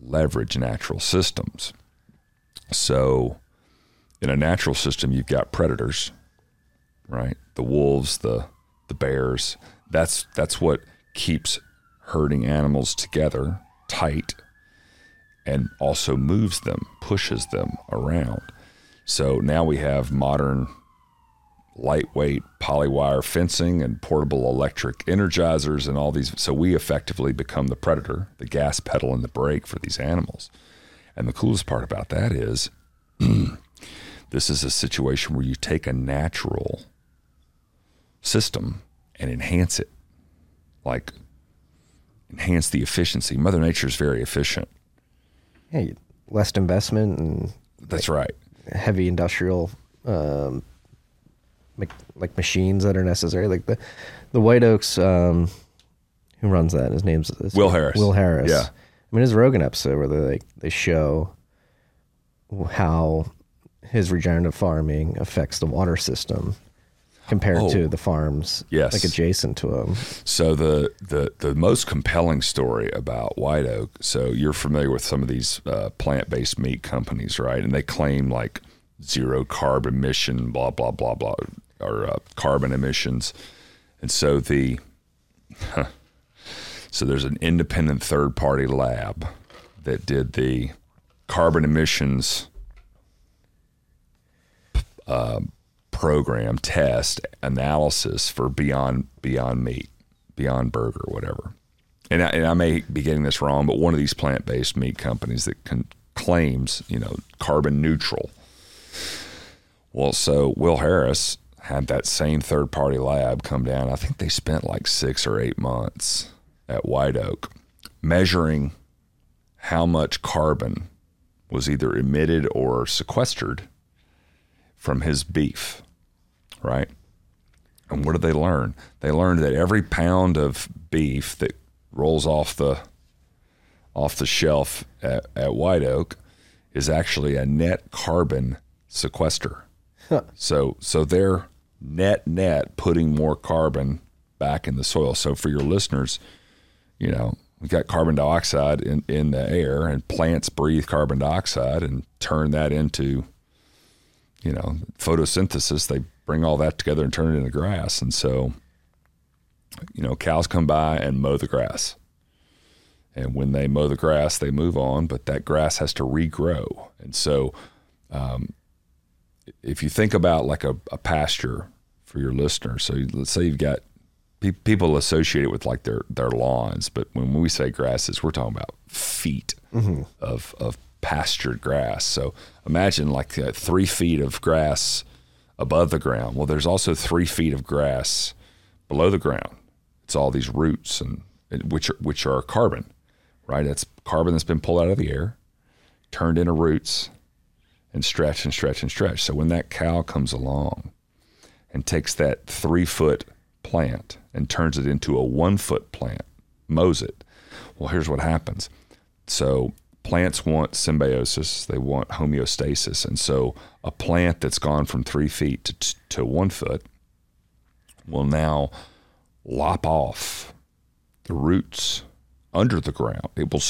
leverage natural systems. So in a natural system you've got predators, right? The wolves, the the bears. That's that's what keeps herding animals together tight and also moves them, pushes them around. So now we have modern lightweight polywire fencing and portable electric energizers and all these. So we effectively become the predator, the gas pedal and the brake for these animals. And the coolest part about that is [clears throat] this is a situation where you take a natural system and enhance it. Like enhance the efficiency. Mother Nature is very efficient. yeah, you- less investment and That's right. Heavy industrial um, like machines that are necessary. Like the the White Oaks, um, who runs that. His name's is Will Harris. Will Harris. Yeah. I mean, a Rogan episode where they like they show how his regenerative farming affects the water system compared Oh. to the farms Yes. like adjacent to them. So the the the most compelling story about White Oak. So you're familiar with some of these uh, plant based meat companies, right? And they claim like zero carbon emission, blah blah blah blah, or uh, carbon emissions. And so the so there's an independent third party lab that did the carbon emissions program test analysis for Beyond Beyond Meat, Beyond Burger, whatever. And I, and I may be getting this wrong, but one of these plant based meat companies that claims you know carbon neutral. Well, so Will Harris had that same third party lab come down. I think they spent like six or eight months at White Oak measuring how much carbon was either emitted or sequestered from his beef, right? And what did they learn? They learned that every pound of beef that rolls off the off the shelf at, at White Oak is actually a net carbon sequester. So so they're net net putting more carbon back in the soil. So for your listeners, you know, we've got carbon dioxide in, in the air and plants breathe carbon dioxide and turn that into you know, photosynthesis, they bring all that together and turn it into grass. And so, you know, cows come by and mow the grass. And when they mow the grass, they move on, but that grass has to regrow. And so, um, if you think about like a, a pasture for your listeners, so let's say you've got pe- people associate it with like their, their lawns, but when we say grasses, we're talking about feet of, of pastured grass. So imagine like uh, three feet of grass above the ground. Well, there's also three feet of grass below the ground. It's all these roots and and which are, which are carbon, right? That's carbon that's been pulled out of the air, turned into roots, and stretch and stretch and stretch. So when that cow comes along and takes that three foot plant and turns it into a one foot plant, mows it. Well, here's what happens. So plants want symbiosis, they want homeostasis, and so a plant that's gone from three feet to, to one foot will now lop off the roots under the ground. It will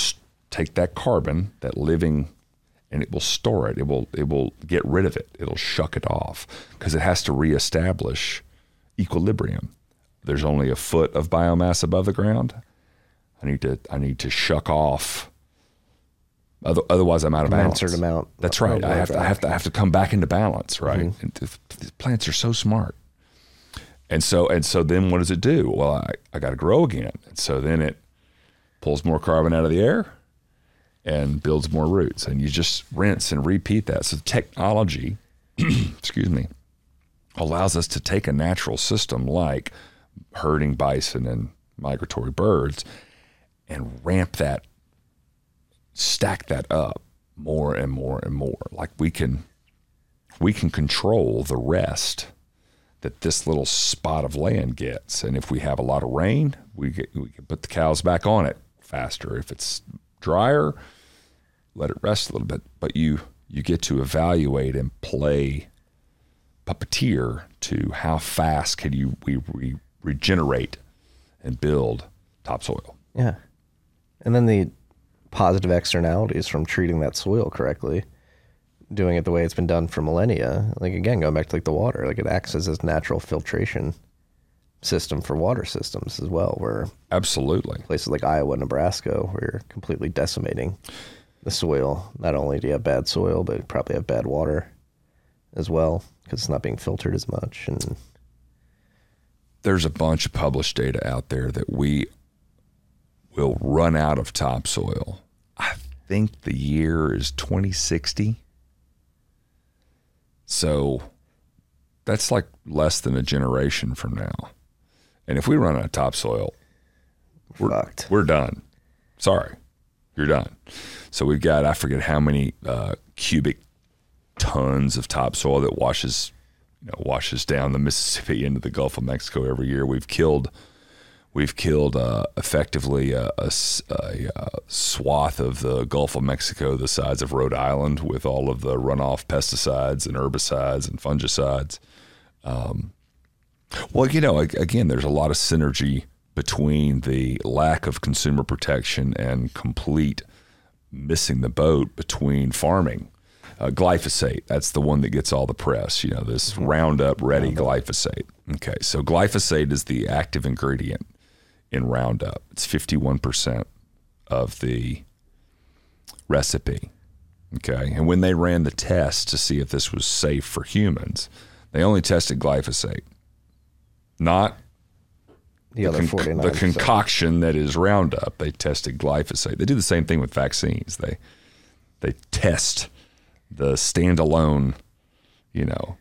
take that carbon, that living, and it will store it. It will it will get rid of it. It'll shuck it off because it has to reestablish equilibrium. There's only a foot of biomass above the ground. I need to I need to shuck off. Other, otherwise, I'm out of balance. Commensurate amount That's right. I have to I have to I have to come back into balance, right? Mm-hmm. And th- these plants are so smart. And so and so then what does it do? Well, I, I got to grow again. And so then it pulls more carbon out of the air and builds more roots. And you just rinse and repeat that. So technology, [clears throat] excuse me, allows us to take a natural system like herding bison and migratory birds and ramp that, stack that up more and more and more. Like we can we can control the rest that this little spot of land gets. And if we have a lot of rain, we get, we can put the cows back on it faster. If it's drier, let it rest a little bit. But you you get to evaluate and play puppeteer to how fast can you we, we regenerate and build topsoil. Yeah. And then the positive externalities from treating that soil correctly, doing it the way it's been done for millennia. Like again, going back to like the water, like it acts as this natural filtration system for water systems as well, where Absolutely. places like Iowa, Nebraska, where you're completely decimating the soil. Not only do you have bad soil, but you probably have bad water as well because it's not being filtered as much. And there's a bunch of published data out there that we will run out of topsoil. I think the year is 2060. So that's like less than a generation from now. And if we run out of topsoil, we're, fucked. we're done. Sorry, you're done. So we've got, I forget how many uh, cubic tons of topsoil that washes, you know, washes down the Mississippi into the Gulf of Mexico every year. We've killed, We've killed uh, effectively a uh, swath of the Gulf of Mexico, the size of Rhode Island, with all of the runoff pesticides and herbicides and fungicides. Um, well, you know, again, there's a lot of synergy between the lack of consumer protection and complete missing the boat between farming. Uh, glyphosate, that's the one that gets all the press, you know, this Roundup ready glyphosate. Okay, so glyphosate is the active ingredient in Roundup. It's 51% of the recipe. Okay, and when they ran the test to see if this was safe for humans, they only tested glyphosate, not The other con- 49. the concoction that is Roundup. They tested glyphosate. They do the same thing with vaccines. They they test the standalone, you know.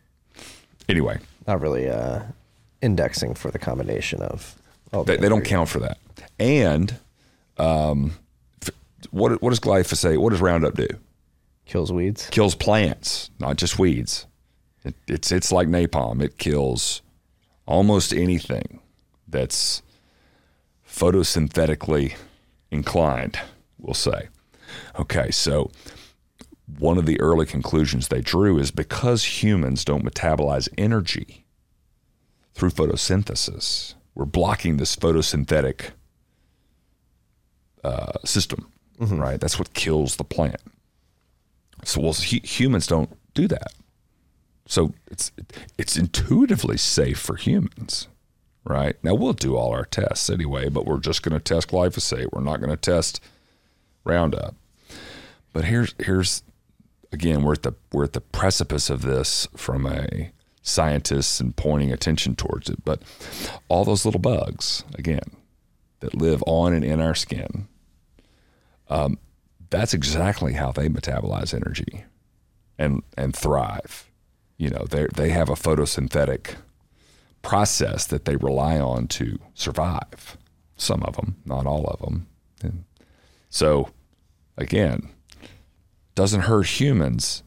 Anyway, not really uh, indexing for the combination of. All they, they don't count for that. And um, f- what what does glyphosate? What does Roundup do? Kills weeds. Kills plants, not just weeds. It, it's it's like napalm. It kills almost anything that's photosynthetically inclined. We'll say. Okay, so one of the early conclusions they drew is because humans don't metabolize energy through photosynthesis, we're blocking this photosynthetic uh, system, right? That's what kills the plant. So, well, hu- humans don't do that. So it's it's intuitively safe for humans, right? Now we'll do all our tests anyway, but we're just going to test glyphosate. We're not going to test Roundup. But here's here's again we're at the we're at the precipice of this from a scientist and pointing attention towards it. But all those little bugs again that live on and in our skin, um, that's exactly how they metabolize energy and and thrive. You know, they they have a photosynthetic process that they rely on to survive. Some of them, not all of them. And so, again, doesn't hurt humans,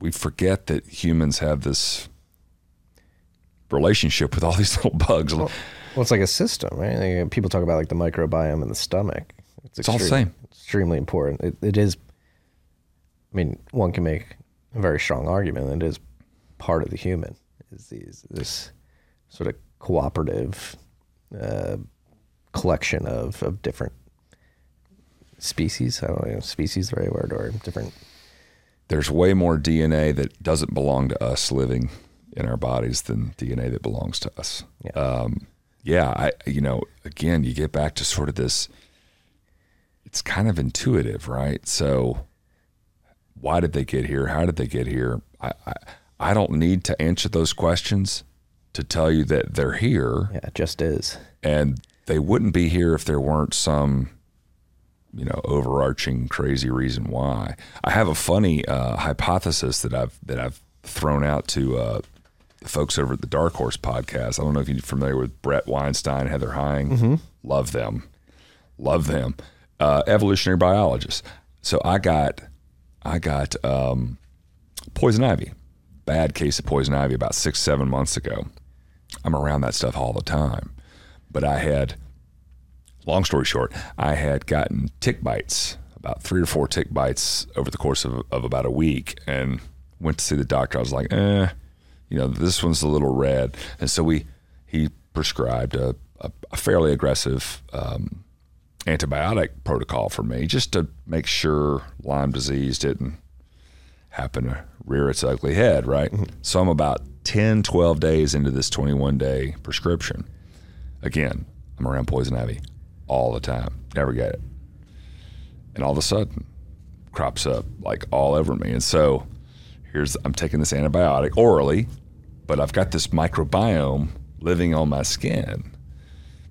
we forget that humans have this relationship with all these [laughs] little bugs. Well, it's like a system, right? Like, people talk about like the microbiome in the stomach. It's, all the same. Extremely important. It, it is. I mean, one can make a very strong argument that it is part of the human. Is these this sort of cooperative uh, collection of of different species. I don't know, species the right word or different. There's way more DNA that doesn't belong to us living in our bodies than DNA that belongs to us. Yeah. Um, yeah, I you know, again, you get back to sort of this it's kind of intuitive, right? So why did they get here? How did they get here? I, I I don't need to answer those questions to tell you that they're here Yeah, it just is. and they wouldn't be here if there weren't some you know overarching crazy reason why. I have a funny uh, hypothesis that i've that i've thrown out to uh, the folks over at the dark horse podcast. I don't know if you're familiar with Bret Weinstein Heather Heying love them. Love them. Uh, evolutionary biologists. So i got i got um, poison ivy. Bad case of poison ivy about six seven months ago. I'm around that stuff all the time. But I had, long story short, I had gotten tick bites, about three or four tick bites over the course of, of about a week, and went to see the doctor. I was like, eh, you know, this one's a little red, and so we he prescribed a, a, a fairly aggressive um, antibiotic protocol for me, just to make sure Lyme disease didn't happen to rear its ugly head, right? So I'm about 10, 12 days into this 21 day prescription. Again, I'm around poison ivy all the time. Never get it. And all of a sudden, crops up like all over me. And so here's I'm taking this antibiotic orally, but I've got this microbiome living on my skin,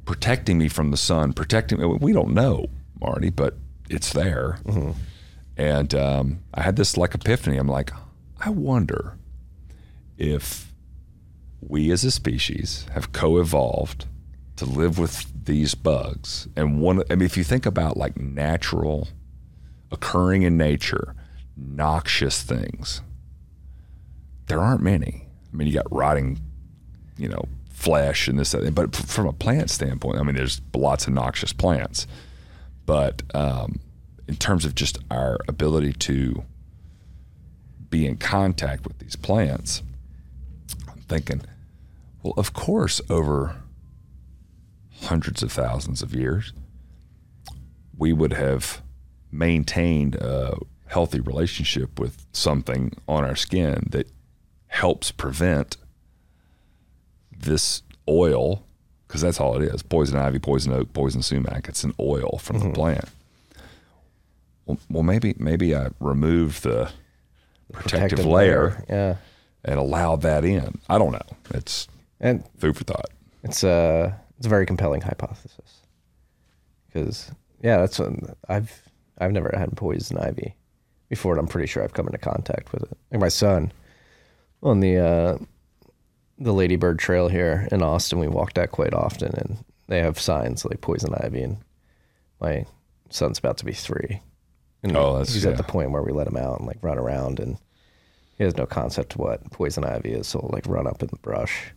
protecting me from the sun, protecting me. We don't know, Marty, but it's there. And um, I had this like epiphany. I'm like, I wonder if we as a species have co-evolved to live with these bugs. And one, I mean, if you think about like natural, occurring in nature, noxious things, there aren't many. I mean, you got rotting, you know, flesh and this, but from a plant standpoint, I mean, there's lots of noxious plants, but um, in terms of just our ability to be in contact with these plants, I'm thinking, well, of course, over hundreds of thousands of years, we would have maintained a healthy relationship with something on our skin that helps prevent this oil, because that's all it is poison ivy, poison oak, poison sumac. It's an oil from the mm-hmm. plant. Well, well, maybe maybe I removed the protective, Protective layer, Yeah. and allowed that in. I don't know. It's And food for thought. It's a it's a very compelling hypothesis because yeah, that's I've I've never had poison ivy before, and I'm pretty sure I've come into contact with it. Like my son on the uh, the Ladybird Trail here in Austin, we walk that quite often, and they have signs like poison ivy, and my son's about to be three. And Oh, that's- he's at the point where we let him out and like run around, and he has no concept of what poison ivy is, so he'll like run up in the brush.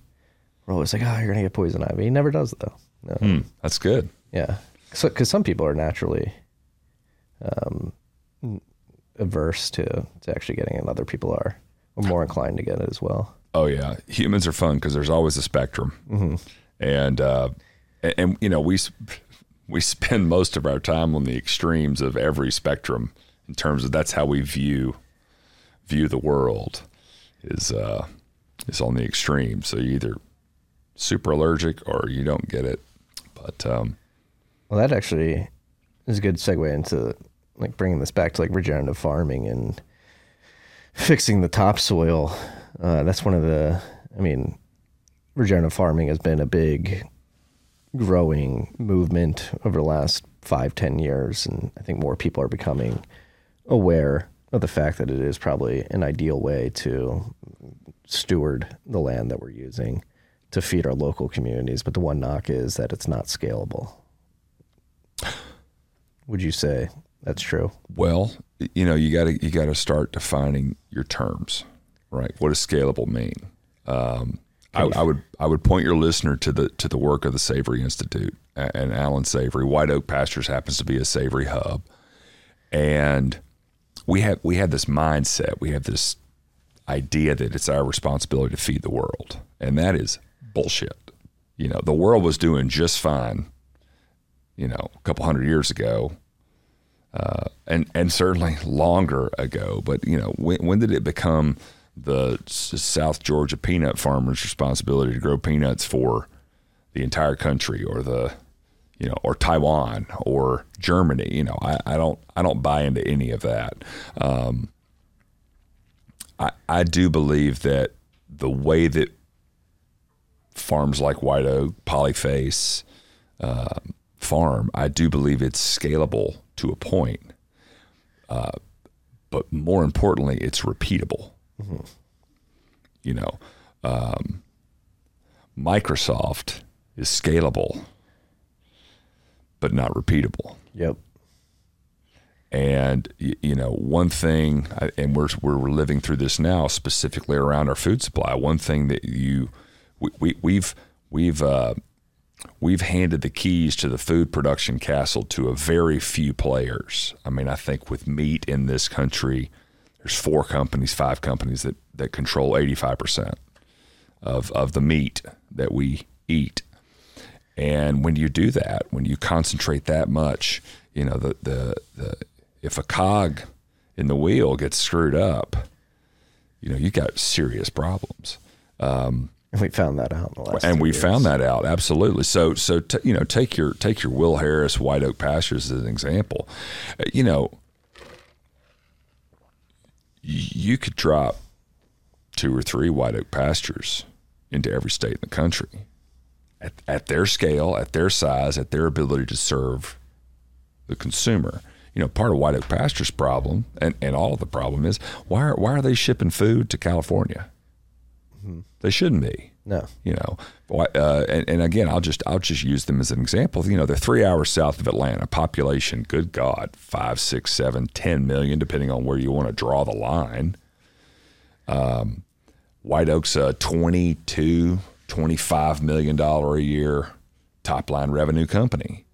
We're always like, "Oh, you're gonna get poison ivy." He never does though. No. Hmm, that's good. Yeah, because some people are naturally um, averse to to actually getting it, and other people are more inclined to get it as well. Oh yeah, humans are fun because there's always a spectrum, and uh, and, and you know we [laughs] we spend most of our time on the extremes of every spectrum in terms of that's how we view view the world is uh, is on the extreme. So you either super allergic or you don't get it. But um, Well, that actually is a good segue into like bringing this back to like regenerative farming and fixing the topsoil. Uh, that's one of the, I mean, regenerative farming has been a big growing movement over the last five, ten years. And I think more people are becoming aware of the fact that it is probably an ideal way to steward the land that we're using to feed our local communities. But the one knock is that it's not scalable. Would you say that's true? Well, you know, you got to you got to start defining your terms, right? What does scalable mean? Um, I, I would I would point your listener to the to the work of the Savory Institute and Allan Savory. White Oak Pastures happens to be a savory hub, and we have we have this mindset. We have this idea that it's our responsibility to feed the world, and that is bullshit. You know, the world was doing just fine. You know, a couple hundred years ago, and and certainly longer ago. But you know, when when did it become the South Georgia peanut farmers' responsibility to grow peanuts for the entire country, or the you know, or Taiwan, or Germany? You know, I, I don't I don't buy into any of that. Um, I I do believe that the way that farms like White Oak, Polyface, um, farm, I do believe it's scalable to a point. Uh, but more importantly, it's repeatable. You know, um, Microsoft is scalable, but not repeatable. Yep. And you know, one thing, and we're we're living through this now, specifically around our food supply. One thing that you, we, we we've we've uh, we've handed the keys to the food production castle to a very few players. I mean, I think with meat in this country, there's four companies, five companies that that control 85 percent of of the meat that we eat. And when you do that, when you concentrate that much, you know, the, the, the if a cog in the wheel gets screwed up, you know, you got serious problems. And we found that out in the last. and we years. found that out absolutely. So, so t- you know, take your take your Will Harris White Oak Pastures as an example. Uh, You know, you could drop two or three White Oak Pastures into every state in the country at, at their scale, at their size, at their ability to serve the consumer. You know, part of White Oak Pastures' problem, and, and all of the problem is why are, why are they shipping food to California? They shouldn't be No. you know uh, and, and again i'll just i'll just use them as an example you know they're three hours south of atlanta population good god five six seven ten million depending on where you want to draw the line um, white oak's uh, 22 $25 million a year top line revenue company.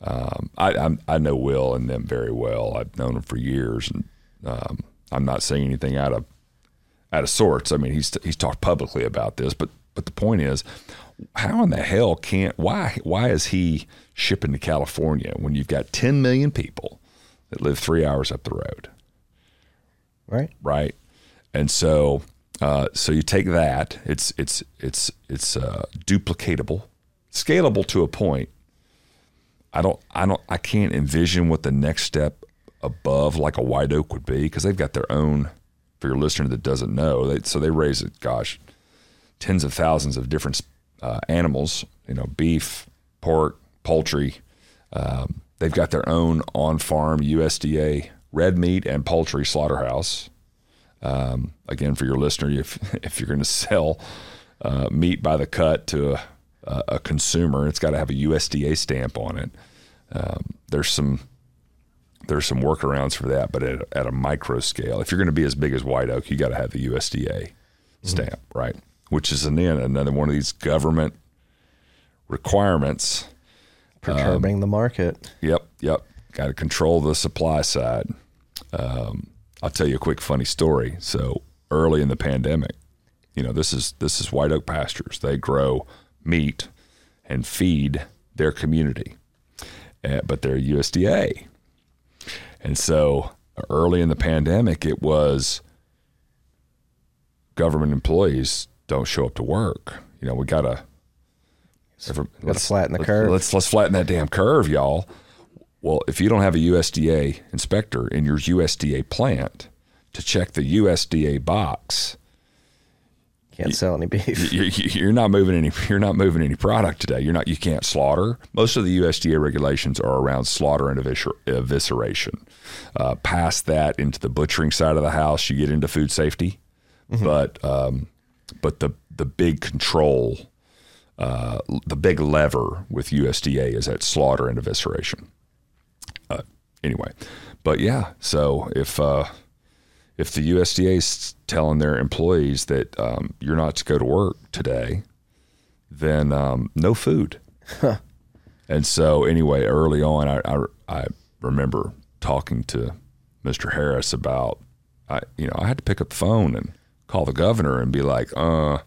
Um, I, I'm, I know Will and them very well. I've known them for years, and um, I'm not saying anything out of out of sorts. I mean, he's he's talked publicly about this, but but the point is, how in the hell can't why why is he shipping to California when you've got 10 million people that live three hours up the road, Right. right? And so uh, so you take that, it's it's it's it's uh, duplicatable, scalable to a point. I don't I don't I can't envision what the next step above like a white oak would be because they've got their own. For your listener that doesn't know, they, so they raise it. Gosh, tens of thousands of different uh, animals. You know, beef, pork, poultry. Um, they've got their own on-farm USDA red meat and poultry slaughterhouse. Um, again, for your listener, if [laughs] if you're going to sell uh, meat by the cut to a, a, a consumer, it's got to have a USDA stamp on it. Um, there's some there's some workarounds for that, but at, at a micro scale, if you're going to be as big as White Oak, you got to have the USDA stamp, right? Which is an another one of these government requirements. Perturbing the market. Yep, yep. Got to control the supply side. Um, I'll tell you a quick funny story. So early in the pandemic, you know, this is this is White Oak Pastures. They grow meat and feed their community, uh, but they're USDA. And so early in the pandemic, it was government employees don't show up to work. You know, we gotta Gotta flatten the curve. Let's let's flatten that damn curve, y'all. Well, if you don't have a USDA inspector in your USDA plant to check the USDA box, Can't sell any beef. you- you- you're not moving any. You're not moving any product today. You're not. You can't slaughter. Most of the USDA regulations are around slaughter and eviscer- evisceration. Uh, past that, into the butchering side of the house, you get into food safety. But um, but the the big control, uh, the big lever with USDA is at slaughter and evisceration. Uh, anyway, but yeah. So if uh, if the USDA is telling their employees that um, you're not to go to work today, then um, no food. and so, anyway, early on, I, I, I remember talking to Mr. Harris about, I, you know, I had to pick up the phone and call the governor and be like, uh,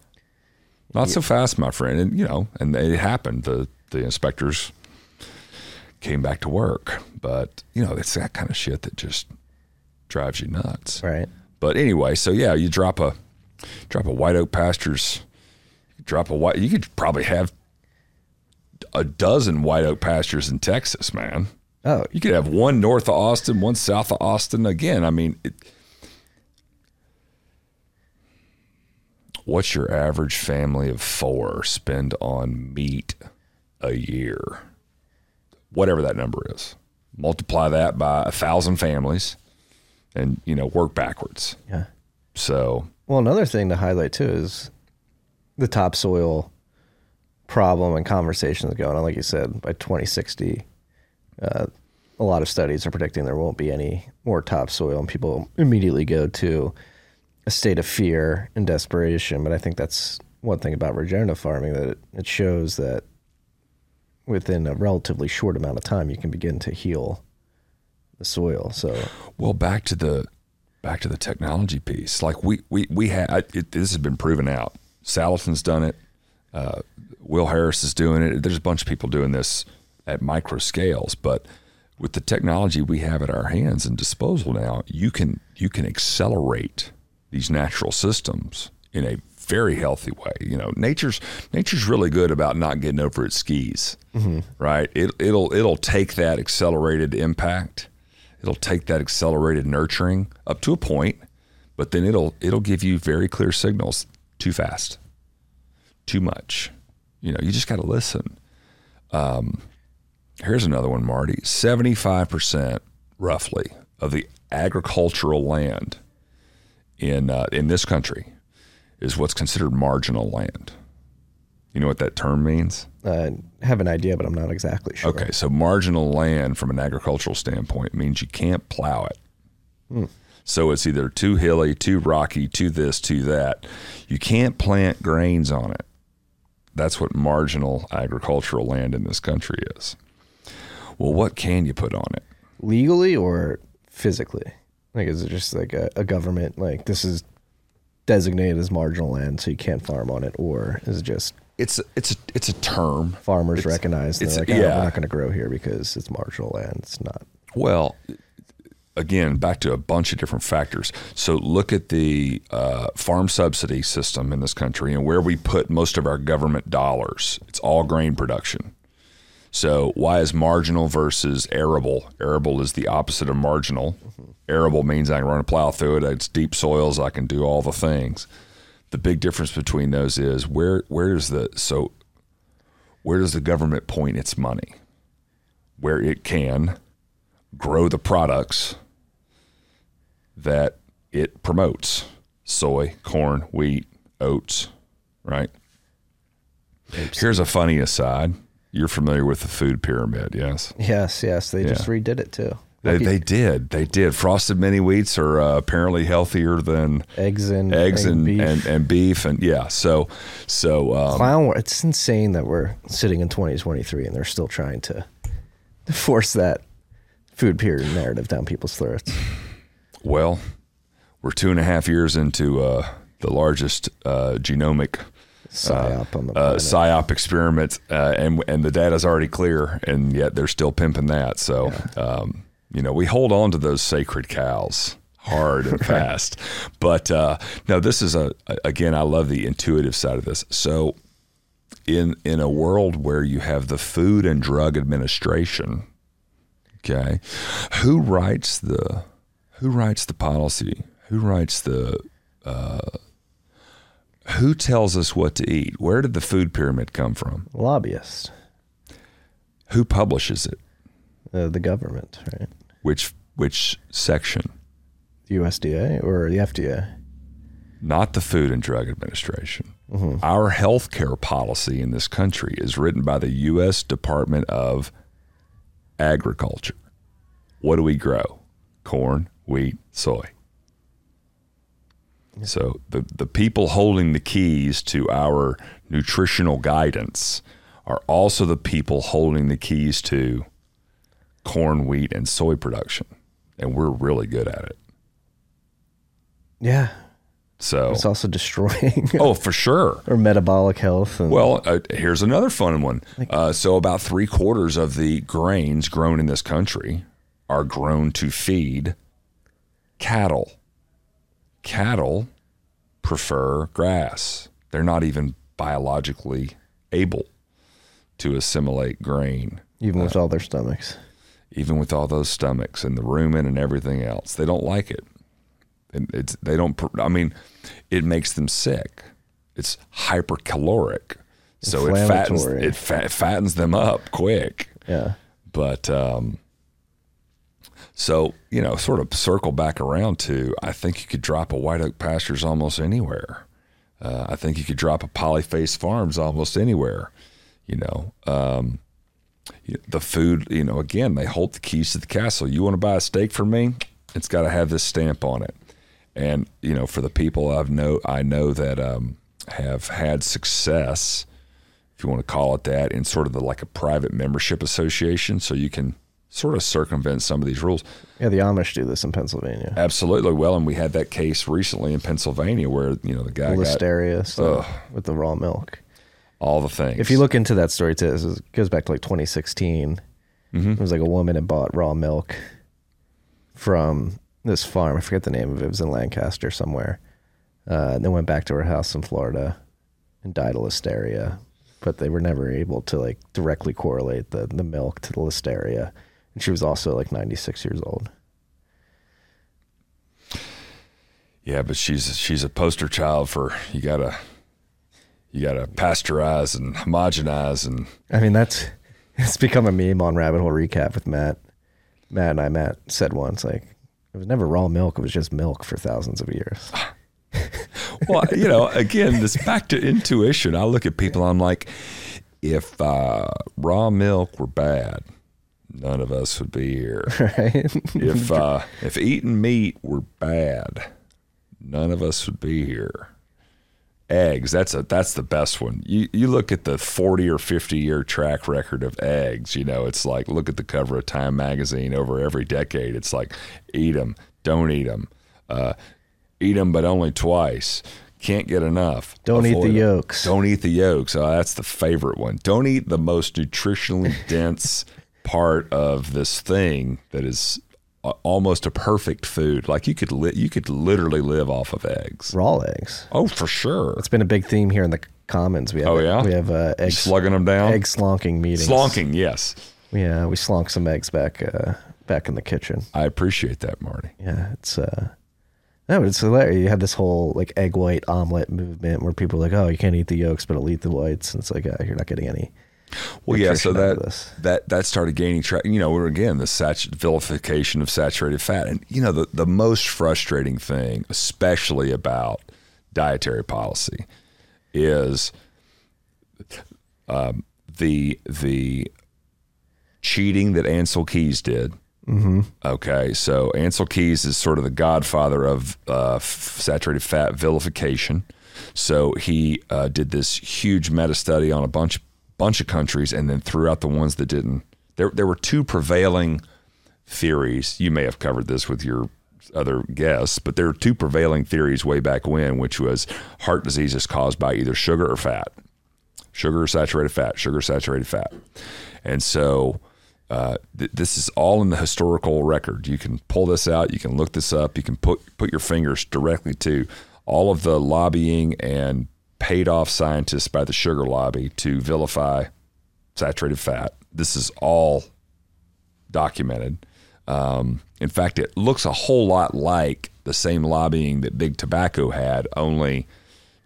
not so fast, my friend. And, you know, and it happened. The, the inspectors came back to work. But, you know, it's that kind of shit that just drives you nuts. Right. But anyway, so yeah, you drop a drop a white oak pastures, drop a white. You could probably have a dozen white oak pastures in Texas, man. Oh, You could have one north of Austin, one south of Austin. Again, I mean, it, what's your average family of four spend on meat a year? Whatever that number is, multiply that by a thousand families, and you know work backwards. yeah. So Well, another thing to highlight too is the topsoil problem and conversations going on. Like you said, by 2060, uh, a lot of studies are predicting there won't be any more topsoil, and people immediately go to a state of fear and desperation. But I think that's one thing about regenerative farming that it, it shows that within a relatively short amount of time, you can begin to heal the soil. So Well, back to the back to the technology piece. Like we we we had this has been proven out. Salatin's done it. Uh, Will Harris is doing it. There's a bunch of people doing this at micro scales, but with the technology we have at our hands and disposal now, you can you can accelerate these natural systems in a very healthy way. You know, nature's nature's really good about not getting over its skis, right? It, it'll it'll take that accelerated impact, it'll take that accelerated nurturing up to a point, but then it'll it'll give you very clear signals. Too fast, too much. You know, you just got to listen. Um, here's another one, Marty. Seventy-five percent, roughly, of the agricultural land in uh, in this country is what's considered marginal land. You know what that term means? I have an idea, but I'm not exactly sure. Okay, so marginal land from an agricultural standpoint means you can't plow it. Hmm. So it's either too hilly, too rocky, too this, too that. You can't plant grains on it. that's what marginal agricultural land in this country is. Well, what can you put on it? Legally or physically? Like, is it just like a, a government, like, this is designated as marginal land, so you can't farm on it? Or is it just It's it's a, it's a term. farmers It's- recognize they're it's- like, oh, yeah. we're not going to grow here because it's marginal land? It's not. Well, again, back to a bunch of different factors. So look at the uh, farm subsidy system in this country and where we put most of our government dollars. It's all grain production. So why is marginal versus arable? Arable is the opposite of marginal. Arable means I can run a plow through it. It's deep soils. I can do all the things. The big difference between those is where where does the so where does the government point its money? Where it can grow the products that it promotes soy, corn, wheat, oats, right? Here's a funny aside. You're familiar with the food pyramid, yes? Yes, yes. They just redid it too. They, they did. They did. Frosted mini wheats are uh, apparently healthier than eggs and eggs and, beef. and, and beef. And yeah, so, so, um, clown. It's insane that we're sitting in 2023 and they're still trying to force that food pyramid narrative down people's throats. well, we're two and a half years into uh, the largest uh, genomic Psyop on the uh, psyop experiment, uh, and and the data's already clear, and yet they're still pimping that. So, um, you know, we hold on to those sacred cows hard and [laughs] fast. But uh, no, this is a again, I love the intuitive side of this. So, in in a world where you have the Food and Drug Administration, okay, who writes the who writes the policy? Who writes the who tells us what to eat? Where did the food pyramid come from? Lobbyists, Who publishes it? Uh, the government, right? Which which section? The USDA or the FDA. Not the Food and Drug Administration. Our health care policy in this country is written by the U.S. Department of Agriculture. What do we grow? Corn, wheat, soy. So the, the people holding the keys to our nutritional guidance are also the people holding the keys to corn, wheat, and soy production. And we're really good at it. Yeah, So, it's also destroying [laughs] oh, for sure. Or metabolic health. And Well, uh, here's another fun one. Uh, so, about three quarters of the grains grown in this country are grown to feed cattle. Cattle prefer grass, they're not even biologically able to assimilate grain, even with all their stomachs. Even with all those stomachs and the rumen and everything else. They don't like it. And it's they don't. I mean, it makes them sick. It's hypercaloric, so it fattens it fa- fattens them up quick. Yeah. But um, so you know, sort of circle back around to I think you could drop a White Oak Pastures almost anywhere. Uh, I think you could drop a Polyface Farms almost anywhere. You know, um, the food. You know, again, they hold the keys to the castle. You want to buy a steak from me? It's got to have this stamp on it. And you know, for the people I've know, I know that um, have had success if you want to call it that, in sort of the like a private membership association, so you can sort of circumvent some of these rules. Yeah, the Amish do this in Pennsylvania. Absolutely. Well, and we had that case recently in Pennsylvania where you know the guy got Listeria with the raw milk. All the things. If you look into that story too, it goes back to like 2016. Mm-hmm. It was like a woman had bought raw milk from this farm. I forget the name of it. It was in Lancaster somewhere. Uh, and then went back to her house in Florida and died of listeria. But they were never able to like directly correlate the, the milk to the listeria. And she was also like 96 years old. yeah, but she's she's a poster child for you gotta you gotta pasteurize and homogenize and I mean, that's [laughs] it's become a meme on Rabbit Hole Recap with Matt. Matt and I, Matt said once, like, it was never raw milk, it was just milk for thousands of years. [laughs] well, you know, again, this back to intuition. I look at people, I'm like, if uh, raw milk were bad, none of us would be here. [laughs] right? if uh, if eating meat were bad, none of us would be here. Eggs. That's a that's the best one. You you look at the forty or fifty year track record of eggs. You know, it's like look at the cover of Time magazine over every decade. It's like eat them, don't eat them, uh, eat them but only twice. Can't get enough. Don't eat the Avoid 'em. yolks. Don't eat the yolks. Oh, that's the favorite one. Don't eat the most nutritionally [laughs] dense part of this thing that is almost a perfect food. Like you could li- you could literally live off of eggs. Raw eggs. Oh, for sure. It's been a big theme here in the Commons. We have, Oh, yeah? we have uh, egg Slugging them down. egg slonking meetings. Slonking, yes. Yeah, we slonk some eggs back uh, back in the kitchen. I appreciate that, Marty. Yeah, it's uh no, but it's hilarious. You have this whole like egg white omelet movement where people are like, oh, you can't eat the yolks, but I'll eat the whites. And it's like, uh, you're not getting any. Well, yeah. So of that that that started gaining traction. You know, we're again the sat- vilification of saturated fat, and you know the the most frustrating thing, especially about dietary policy, is um, the the cheating that Ancel Keys did. Mm-hmm. Okay, so Ancel Keys is sort of the godfather of uh, f- saturated fat vilification. So he uh, did this huge meta study on a bunch bunch of countries, and then threw out the ones that didn't. There there were two prevailing theories. You may have covered this with your other guests, but there were two prevailing theories way back when, which was heart disease is caused by either sugar or fat sugar or saturated fat, sugar, saturated fat. And so uh, th- this is all in the historical record. You can pull this out, you can look this up, you can put put your fingers directly to all of the lobbying and paid off scientists by the sugar lobby to vilify saturated fat. This is all documented. Um, in fact, it looks a whole lot like the same lobbying that Big Tobacco had, only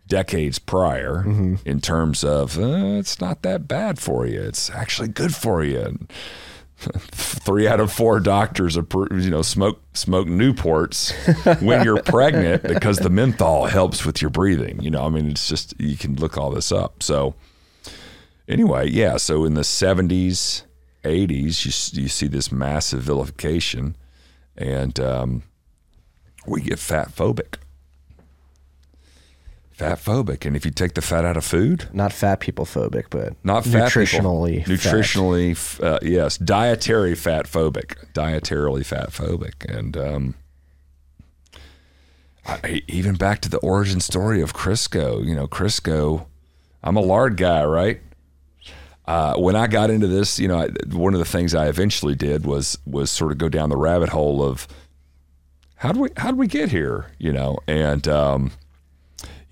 decades prior in terms of uh, it's not that bad for you. It's actually good for you. And [laughs] three out of four doctors approve, you know, smoke smoke Newports when you're [laughs] pregnant because the menthol helps with your breathing. You know, I mean, it's just you can look all this up. So anyway, yeah. So in the 70s, 80s, you you see this massive vilification, and um, we get fat phobic. Fat phobic, and if you take the fat out of food, Not fat people phobic, but not fat people. nutritionally. fat. nutritionally, uh, yes, dietary fat phobic, dietarily fat phobic, and um, I, even back to the origin story of Crisco. You know, Crisco. I'm a lard guy, right? Uh, when I got into this, you know, I, one of the things I eventually did was was sort of go down the rabbit hole of how do we how do we get here, you know, and um,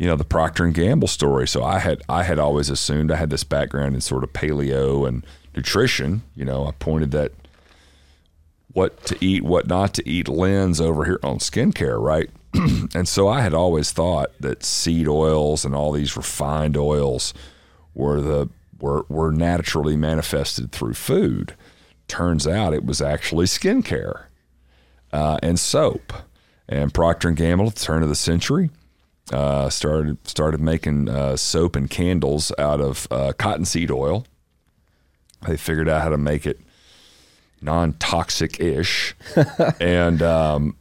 you know the Procter and Gamble story. So I had I had always assumed I had this background in sort of paleo and nutrition. You know, I pointed that what to eat, what not to eat lens over here on skincare, right? [clears throat] and so I had always thought that seed oils and all these refined oils were the were were naturally manifested through food. Turns out it was actually skincare uh, and soap. And Procter and Gamble at the turn of the century uh, started started making uh, soap and candles out of uh, cottonseed oil. They figured out how to make it non-toxic ish, [laughs] and um,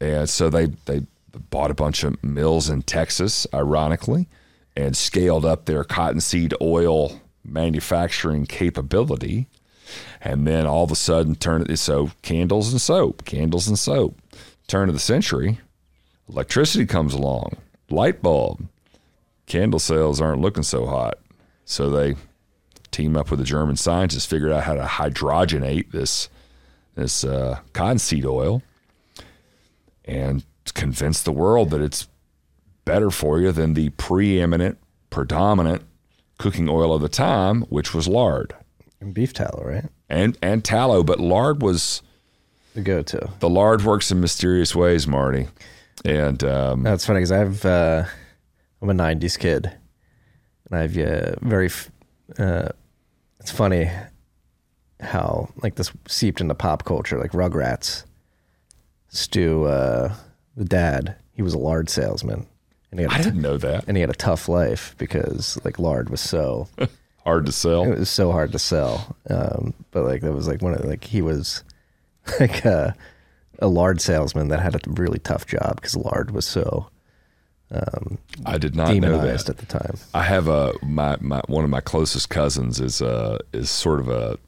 and so they they bought a bunch of mills in Texas, ironically, and scaled up their cottonseed oil manufacturing capability. And then all of a sudden, turn it so candles and soap, candles and soap. Turn of the century, electricity comes along, light bulb, candle sales aren't looking so hot. So they team up with a German scientist, figured out how to hydrogenate this this uh, cottonseed oil, and convince the world that it's better for you than the preeminent, predominant cooking oil of the time, which was lard And beef tallow, right? and and tallow. But lard was The go-to. the lard works in mysterious ways, Marty. And um, That's funny because I've uh, I'm a '90s kid, and I've uh, very. f- Uh, it's funny how like this seeped into pop culture, like Rugrats. Stu, uh, the dad, he was a lard salesman, and he had I t- didn't know that. and he had a tough life because like lard was so [laughs] Hard to sell. it was so hard to sell. Um, but like that was like one of like he was [laughs] like a, a lard salesman that had a really tough job because lard was so I did not know demonized that. at the time. I have a my, my one of my closest cousins is uh is sort of a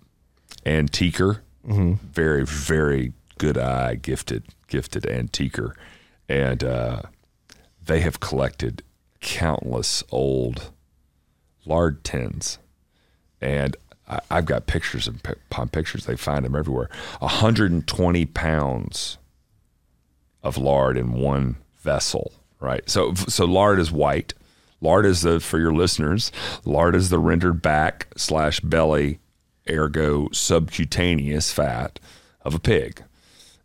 antiquer, very very good eye, gifted gifted antiquer, and uh, they have collected countless old lard tins, and I, I've got pictures and upon pictures. They find them everywhere. 120 pounds of lard in one vessel, right? So so lard is white. Lard is the for your listeners. Lard is the rendered back slash belly, ergo subcutaneous fat of a pig,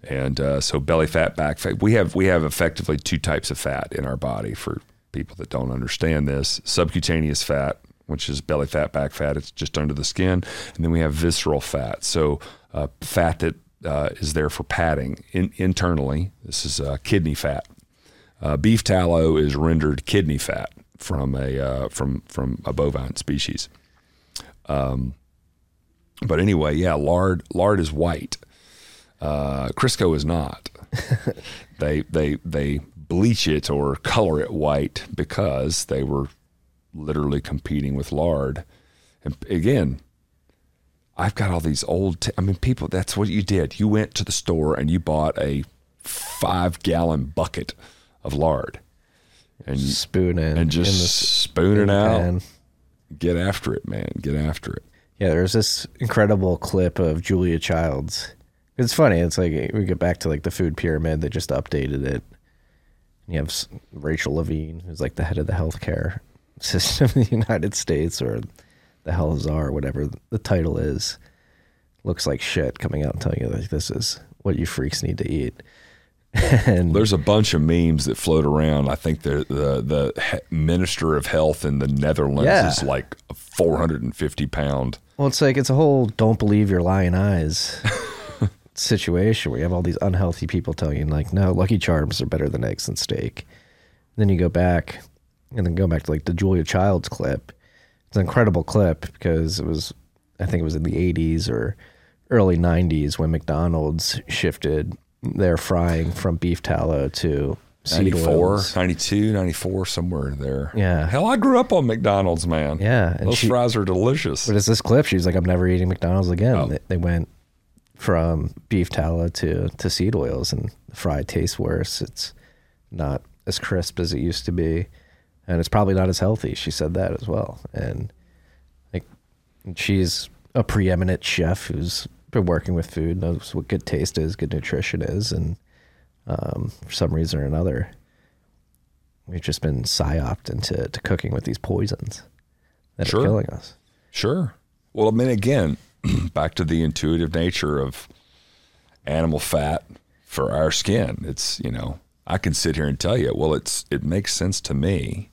and uh, so belly fat, back fat. We have we have effectively two types of fat in our body. For people that don't understand this, subcutaneous fat, which is belly fat, back fat, it's just under the skin, and then we have visceral fat. So uh, fat that uh, is there for padding in, internally. This is uh, kidney fat. Uh, beef tallow is rendered kidney fat from a uh, from from a bovine species. Um, but anyway, yeah, lard lard is white. Uh, Crisco is not. [laughs] they they they bleach it or color it white because they were literally competing with lard. And again, I've got all these old. T- I mean, people. That's what you did. You went to the store and you bought a five gallon bucket of lard, and Spoon in and just in the spoon it out. pan. Get after it, man. Get after it. Yeah, there's this incredible clip of Julia Childs. It's funny. It's like we get back to like the food pyramid. They just updated it. And you have Rachel Levine, who's like the head of the healthcare system [laughs] of the United States, or the hell czar, whatever the title is. Looks like shit coming out and telling you like this is what you freaks need to eat. [laughs] and There's a bunch of memes that float around. I think the the the minister of health in the Netherlands Yeah. is like 450 pound. Well, it's like it's a whole don't believe your lying eyes [laughs] situation where you have all these unhealthy people telling you like, no, Lucky Charms are better than eggs and steak. then you go back and then go back to like the Julia Childs clip. It's an incredible clip because it was, I think it was in the 80s or early 90s when McDonald's shifted their frying from beef tallow to seed 94, 92, 94, somewhere there. Yeah. Hell, I grew up on McDonald's, man. Yeah, and Those she- fries are delicious. But it's this clip. She's like, I'm never eating McDonald's again. Oh. They, they went from beef tallow to, to seed oils, and the fry tastes worse. It's not as crisp as it used to be, and it's probably not as healthy. She said that as well. And like, she's a preeminent chef who's been working with food, knows what good taste is, good nutrition is, and um, for some reason or another, we've just been psyoped into to cooking with these poisons that Sure. are killing us. Sure. Well, I mean, again, [clears throat] back to the intuitive nature of animal fat for our skin. It's you know, I can sit here and tell you, well, it's it makes sense to me,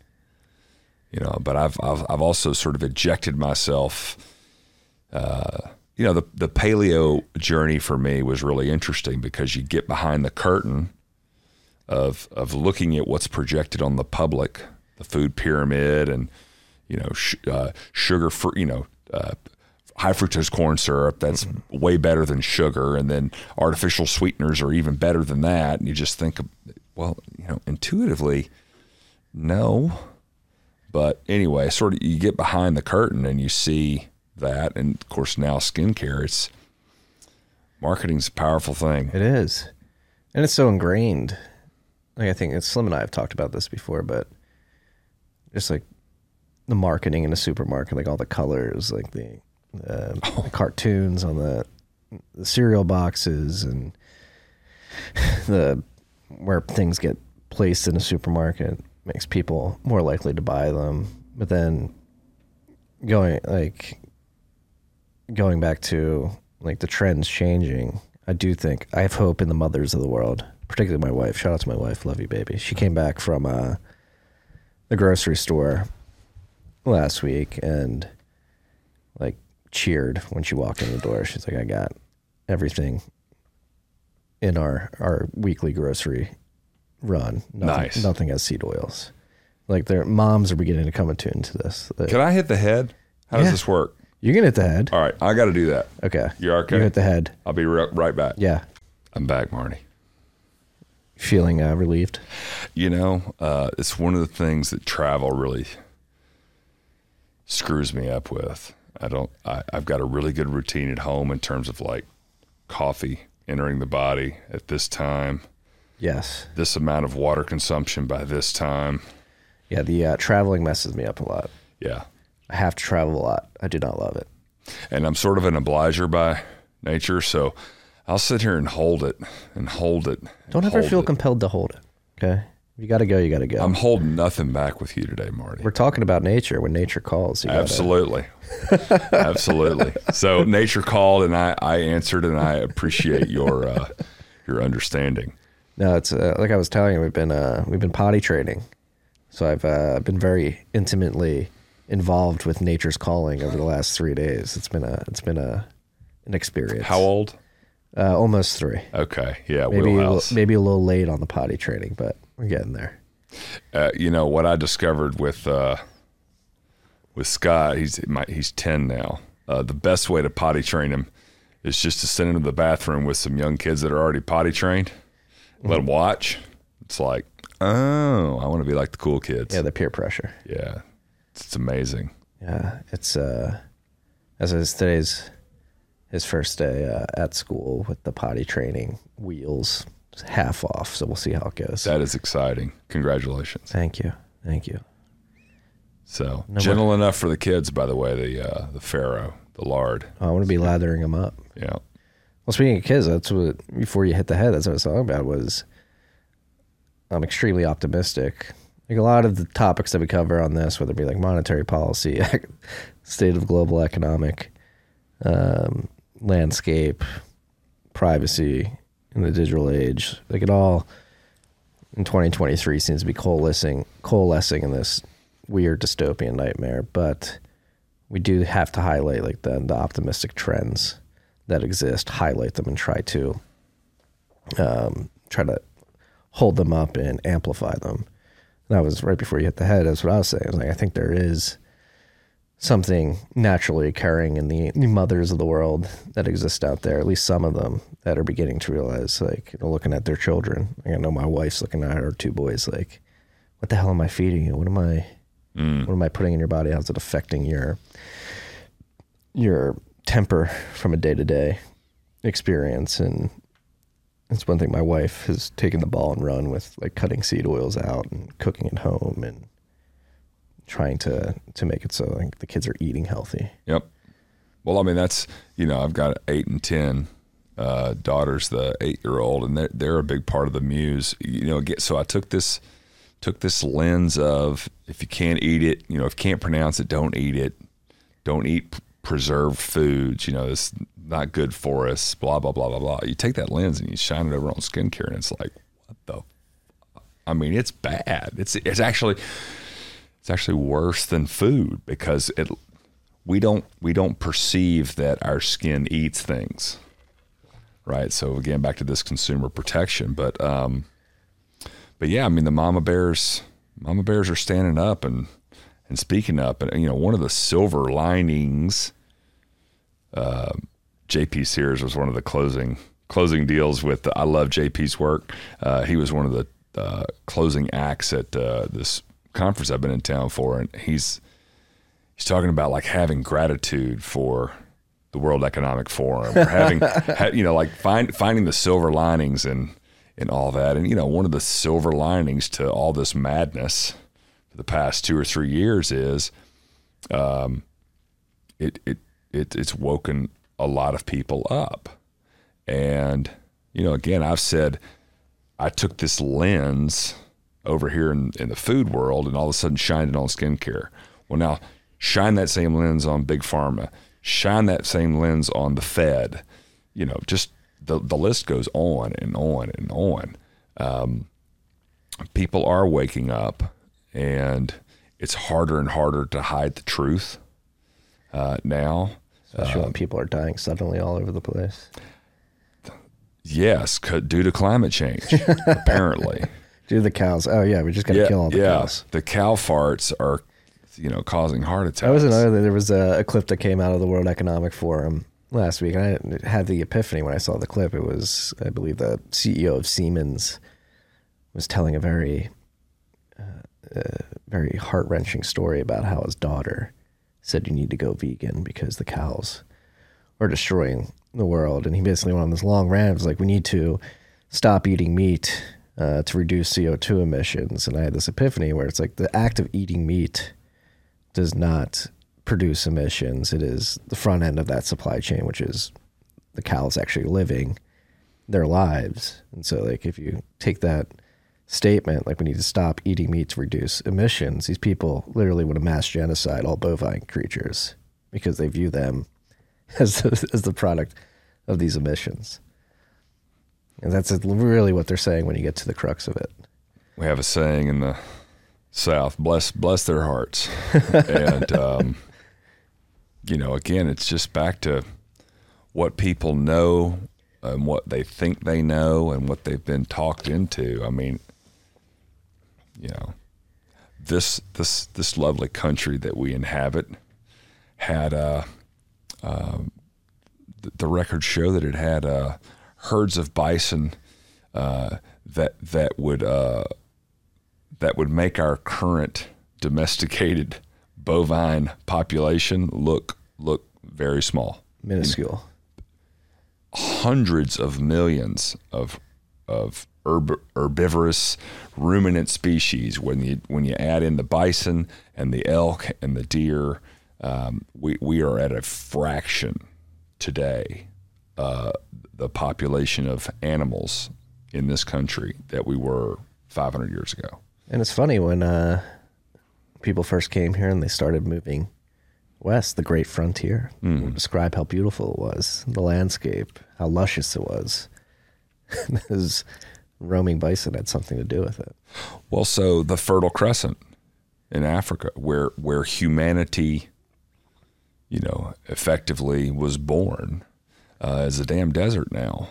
you know, but I've I've, I've also sort of ejected myself. Uh, you know, the the paleo journey for me was really interesting because you get behind the curtain of of looking at what's projected on the public, the food pyramid, and you know, sh- uh, sugar free, you know, uh, high fructose corn syrup that's way better than sugar, and then artificial sweeteners are even better than that. And you just think, well, you know, intuitively, no. But anyway, sort of, you get behind the curtain and you see that, and of course now skincare. It's marketing's a powerful thing. It is. And it's so ingrained. Like I think it's Slim and I have talked about this before, but just like the marketing in a supermarket, like all the colors, like the, uh, [laughs] the cartoons on the, the cereal boxes and [laughs] the where things get placed in a supermarket makes people more likely to buy them. But then going like going back to like the trends changing, I do think I have hope in the mothers of the world, particularly my wife. Shout out to my wife, love you, baby. She came back from uh, the grocery store last week and like cheered when she walked in the door. She's like, I got everything in our our weekly grocery run. Nothing, Nice. Nothing has seed oils. Like their moms are beginning to come attuned to this. Can I hit the head? How does this work? you can hit the head. All right, I got to do that. Okay. You're okay? You hit the head. I'll be ri- right back. Yeah. I'm back, Marty. feeling uh, relieved? You know, uh, it's one of the things that travel really screws me up with. I don't. I, I've got a really good routine at home in terms of like coffee entering the body at this time, Yes. this amount of water consumption by this time. Yeah, the uh, traveling messes me up a lot. Yeah, I have to travel a lot. I do not love it. and I'm sort of an obliger by nature, so I'll sit here and hold it and hold it. and Don't ever feel it. compelled to hold it. Okay. You got to go, you got to go. I'm holding nothing back with you today, Marty. We're talking about nature. When nature calls, Absolutely. [laughs] Absolutely. So nature called and I, I answered and I appreciate your uh, your understanding. No, it's uh, like I was telling you. We've been uh, we've been potty training, so I've uh, been very intimately involved with nature's calling over the last three days. It's been a it's been a an experience. How old? Uh, almost three. Okay. Yeah, Maybe a, little- maybe a little late on the potty training, but we're getting there. Uh, you know what I discovered with uh, with Scott, he's my, he's 10 now. Uh, the best way to potty train him is just to send him to the bathroom with some young kids that are already potty trained. Let them watch. It's like, oh, I want to be like the cool kids. Yeah, the peer pressure. yeah. It's amazing. Yeah, it's uh, as is today's his first day uh, at school with the potty training wheels half off. So we'll see how it goes. That is exciting. Congratulations. Thank you, thank you. So gentle enough for the kids, by the way. The uh, the Farrow, the lard. Oh, I want to be lathering them up. Yeah. Well, speaking of kids, that's what before you hit the head. That's what I was talking about. Was I'm extremely optimistic. Like a lot of the topics that we cover on this, whether it be like monetary policy, [laughs] state of global economic um, landscape, privacy in the digital age, like it all in 2023 seems to be coalescing, coalescing in this weird dystopian nightmare. But we do have to highlight like the, the optimistic trends that exist, highlight them, and try to um, try to hold them up and amplify them. And That was right before you hit the head. That's what I was saying. I was like, I think there is something naturally occurring in the, the mothers of the world that exist out there. At least some of them that are beginning to realize, like, you know, looking at their children. Like, I know my wife's looking at her two boys. Like, what the hell am I feeding you? What am I? What am I putting in your body? How's it affecting your your temper from a day to day experience? And it's one thing my wife has taken the ball and run with, like cutting seed oils out and cooking at home and trying to to make it so like the kids are eating healthy. Yep. Well, I mean, that's you know, I've got eight and ten uh, daughters, the eight year old, and they're they're a big part of the muse. You know, get so I took this took this lens of if you can't eat it, you know, if you can't pronounce it, don't eat it. Don't eat preserved foods. You know, it's not good for us. Blah blah blah blah blah. You take that lens and you shine it over on skincare, and it's like, what the? I mean, it's bad. It's it's actually it's actually worse than food because it we don't we don't perceive that our skin eats things right so again back to this consumer protection but um but yeah i mean the mama bears mama bears are standing up and and speaking up and you know one of the silver linings uh, jp sears was one of the closing closing deals with i love jp's work uh, he was one of the uh, closing acts at uh, this conference i've been in town for and he's he's talking about like having gratitude for the World Economic Forum, or having [laughs] ha, you know like find finding the silver linings and and all that. And you know, one of the silver linings to all this madness the past two or three years is, um, it it it it's woken a lot of people up, and you know, again, I've said I took this lens over here in, in the food world and all of a sudden shined it on skincare. Well, now shine that same lens on big pharma, shine that same lens on the Fed. You know, just the the list goes on and on and on. Um, people are waking up, and it's harder and harder to hide the truth uh, now. Especially when people are dying suddenly all over the place. Yes, due to climate change, [laughs] apparently. Do the cows? Oh yeah, we're just gotta yeah, kill all the yeah. cows. The cow farts are, you know, causing heart attacks. That was another thing. There was a, a clip that came out of the World Economic Forum last week, and I had the epiphany when I saw the clip. It was, I believe, the CEO of Siemens was telling a very, uh, very heart wrenching story about how his daughter said you need to go vegan because the cows are destroying the world. And he basically went on this long rant. It like, we need to stop eating meat uh, to reduce CO2 emissions. And I had this epiphany where it's like the act of eating meat does not produce emissions. It is the front end of that supply chain, which is the cows actually living their lives. And so, like, if you take that statement, like, we need to stop eating meat to reduce emissions, these people literally want have mass genocide all bovine creatures because they view them [laughs] as the, as the product of these emissions. And that's really what they're saying when you get to the crux of it. We have a saying in the South: "Bless, bless their hearts," [laughs] and um, you know, again, it's just back to what people know and what they think they know and what they've been talked into. I mean, you know, this this this lovely country that we inhabit had a. Uh, uh, the records show that it had uh, herds of bison uh, that that would uh, that would make our current domesticated bovine population look look very small, minuscule. Hundreds of millions of of herb, herbivorous ruminant species. When you when you add in the bison and the elk and the deer, um, we we are at a fraction today uh, the population of animals in this country that we were 500 years ago. And it's funny when uh, people first came here and they started moving west, the great frontier, mm. describe how beautiful it was, the landscape, how luscious it was. [laughs] His roaming bison had something to do with it. Well, so the Fertile Crescent in Africa, where where humanity, you know, effectively was born, uh, as a damn desert now.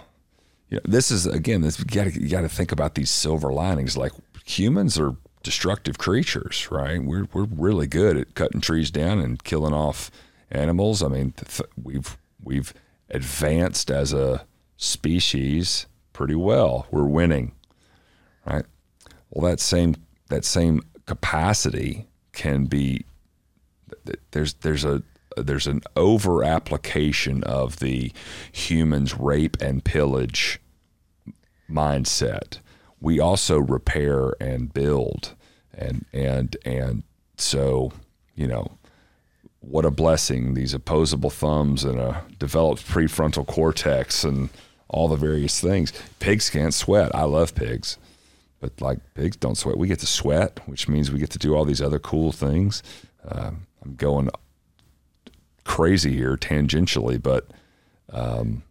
You know, this is again, this you got you to think about these silver linings. Like humans are destructive creatures, right? We're we're really good at cutting trees down and killing off animals. I mean, th- we've we've advanced as a species pretty well. We're winning, right? Well, that same that same capacity can be there's there's a there's an over application of the humans rape and pillage mindset. We also repair and build, and and and so you know what a blessing these opposable thumbs and a developed prefrontal cortex and all the various things. Pigs can't sweat. I love pigs, but like pigs don't sweat. We get to sweat, which means we get to do all these other cool things. Uh, I'm going crazy here tangentially, but um,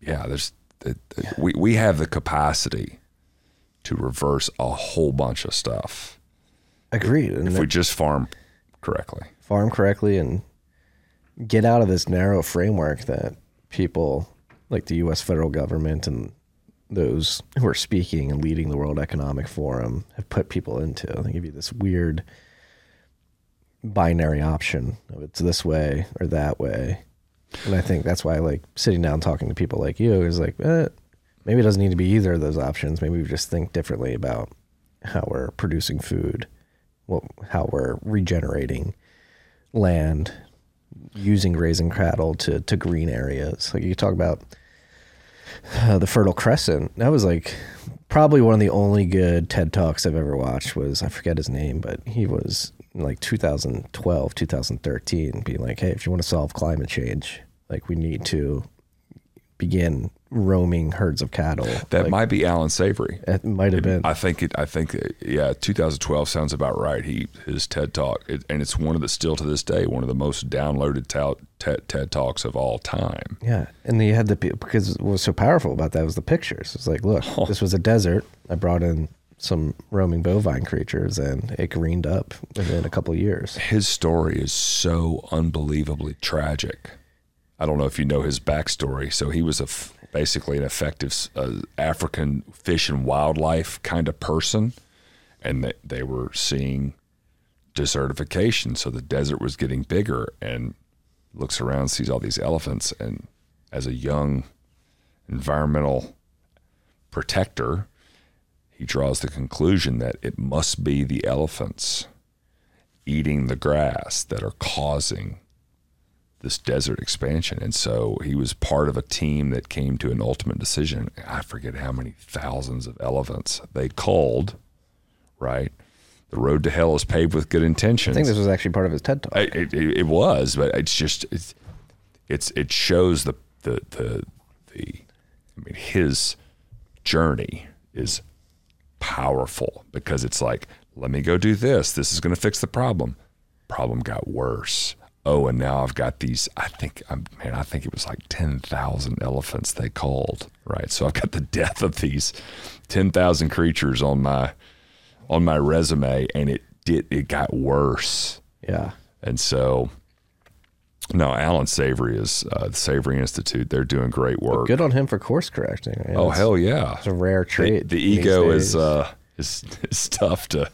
yeah, there's yeah. we we have the capacity to reverse a whole bunch of stuff. Agreed. If, if we just farm correctly, farm correctly, and get out of this narrow framework that people like the U.S. federal government and those who are speaking and leading the World Economic Forum have put people into. They give you this weird binary option of it's this way or that way. And I think that's why I like sitting down talking to people like you is like, eh, maybe it doesn't need to be either of those options. Maybe we just think differently about how we're producing food, what, how we're regenerating land, using grazing cattle to, to green areas. Like you talk about uh, the Fertile Crescent. That was like probably one of the only good TED Talks I've ever watched was, I forget his name, but he was like 2012, 2013, being like, hey, if you want to solve climate change, like we need to begin roaming herds of cattle. That like, might be Allan Savory. It might have been. I think it. I think uh, yeah. 2012 sounds about right. He his TED talk, it, and it's one of the still to this day one of the most downloaded TED, TED talks of all time. Yeah, and you had the because what was so powerful about that was the pictures. It's like, look, oh. [laughs] this was a desert. I brought in some roaming bovine creatures and it greened up within a couple years. His story is so unbelievably tragic. I don't know if you know his backstory. So he was a f- basically an effective uh, African fish and wildlife kind of person, and they, they were seeing desertification. So the desert was getting bigger, and looks around, sees all these elephants, and as a young environmental protector, he draws the conclusion that it must be the elephants eating the grass that are causing this desert expansion. And so he was part of a team that came to an ultimate decision. I forget how many thousands of elephants they culled, right? The road to hell is paved with good intentions. I think this was actually part of his TED talk. It, it, it was, but it's just it's, it's it shows the the the the I mean his journey is powerful because it's like let me go do this. This is going to fix the problem. Problem got worse. Oh, and now I've got these. I think, I'm, man, I think it was like ten thousand elephants they called. Right, so I've got the [laughs] death of these ten thousand creatures on my on my resume, and it did. It got worse. yeah. And so, no, Allan Savory is uh, the Savory Institute. They're doing great work. Good on him for course correcting. Oh hell yeah! It's a rare The, trait. the these ego days, is uh, is is [laughs] tough to.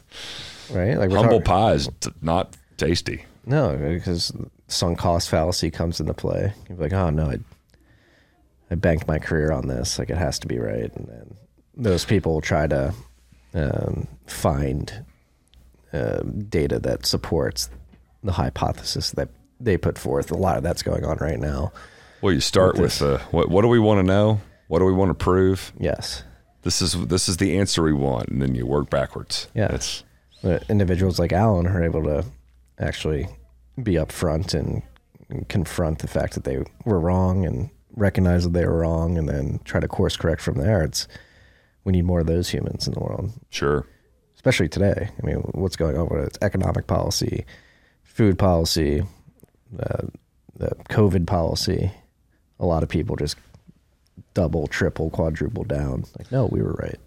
right. Like Humble talking- pie is t- not tasty. No, because sunk cost fallacy comes into play. You're like, oh no, I, I banked my career on this. Like it has to be right, and then those people try to um, find um data that supports the hypothesis that they put forth. A lot of that's going on right now. Well, you start With with, uh, what what do we want to know? What do we want to prove? Yes, This is this is the answer we want, and then you work backwards. Yeah. It's individuals like Allan are able to actually be upfront and, and confront the fact that they were wrong and recognize that they were wrong, and then try to course correct from there. It's we need more of those humans in the world. sure. especially today. I mean, what's going on with economic policy, food policy, uh, the COVID policy? A lot of people just double, triple, quadruple down. Like, no, we were right.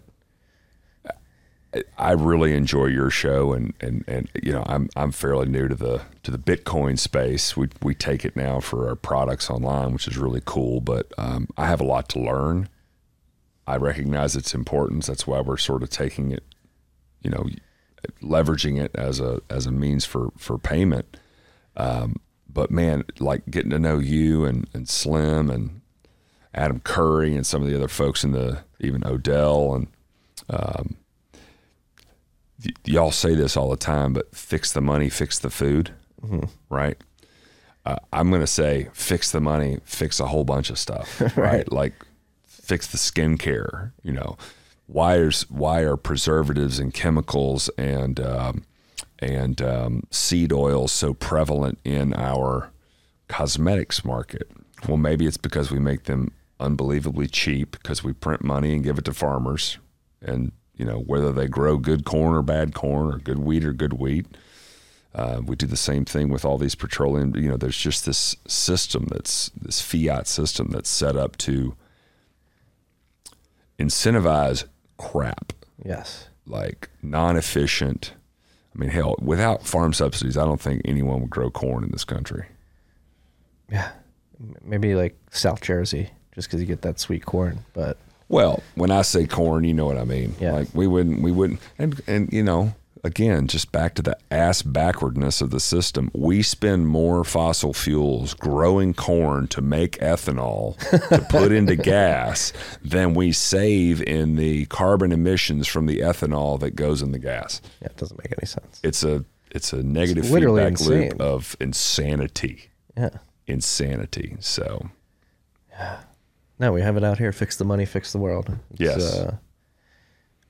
I really enjoy your show, and, and, and you know I'm I'm fairly new to the to the Bitcoin space. We we take it now for our products online, which is really cool. But um, I have a lot to learn. I recognize its importance. That's why we're sort of taking it, you know, leveraging it as a as a means for for payment. Um, but man, like getting to know you and, and Slim and Adam Curry and some of the other folks in the even Odell and um, y- y'all say this all the time, but fix the money, fix the food, right? Uh, I'm going to say fix the money, fix a whole bunch of stuff, [laughs] right? Like fix the skincare. You know, why is why are preservatives and chemicals and um, and um, seed oils so prevalent in our cosmetics market? Well, maybe it's because we make them unbelievably cheap because we print money and give it to farmers, and you know whether they grow good corn or bad corn or good wheat or good wheat. Uh, we do the same thing with all these petroleum. You know, there's just this system that's this fiat system that's set up to incentivize crap Yes. like non-efficient. I mean, hell, without farm subsidies, I don't think anyone would grow corn in this country. Yeah. Maybe like South Jersey, just because you get that sweet corn. But Well, when I say corn, you know what I mean. Yeah. Like we wouldn't, we wouldn't, and and you know, again, just back to the ass backwardness of the system. We spend more fossil fuels growing corn to make ethanol to put into [laughs] gas than we save in the carbon emissions from the ethanol that goes in the gas. yeah, it doesn't make any sense. It's a it's a negative It's feedback loop of insanity. Yeah. Insanity. So No, we have it out here. Fix the money, fix the world. It's, Yes. Uh,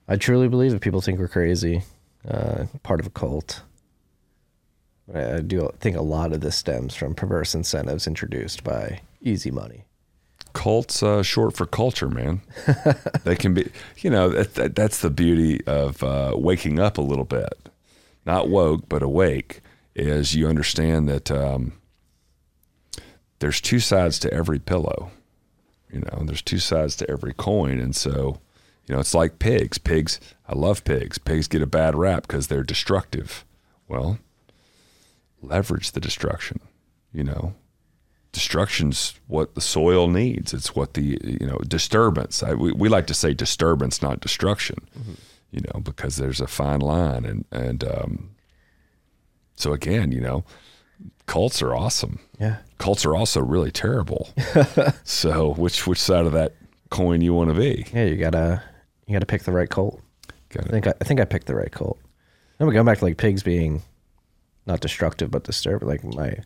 I truly believe that people think we're crazy, uh, part of a cult. But I, I do think a lot of this stems from perverse incentives introduced by easy money. cults uh, short for culture man [laughs] they can be you know that, that, that's the beauty of uh, waking up a little bit not woke but awake is you understand that um, there's two sides to every pillow you know there's two sides to every coin and so you know it's like pigs pigs i love pigs pigs get a bad rap because they're destructive well leverage the destruction you know destruction's what the soil needs. It's what the you know disturbance. I, we, we like to say disturbance, not destruction. You know, because there's a fine line, and and um, so again, you know, cults are awesome. Yeah. Cults are also really terrible. [laughs] so which which side of that coin you want to be? Yeah, you gotta You got to pick the right cult. Got I it. think I, I think I picked the right cult. Then we go back to like pigs being not destructive but disturbing. Like my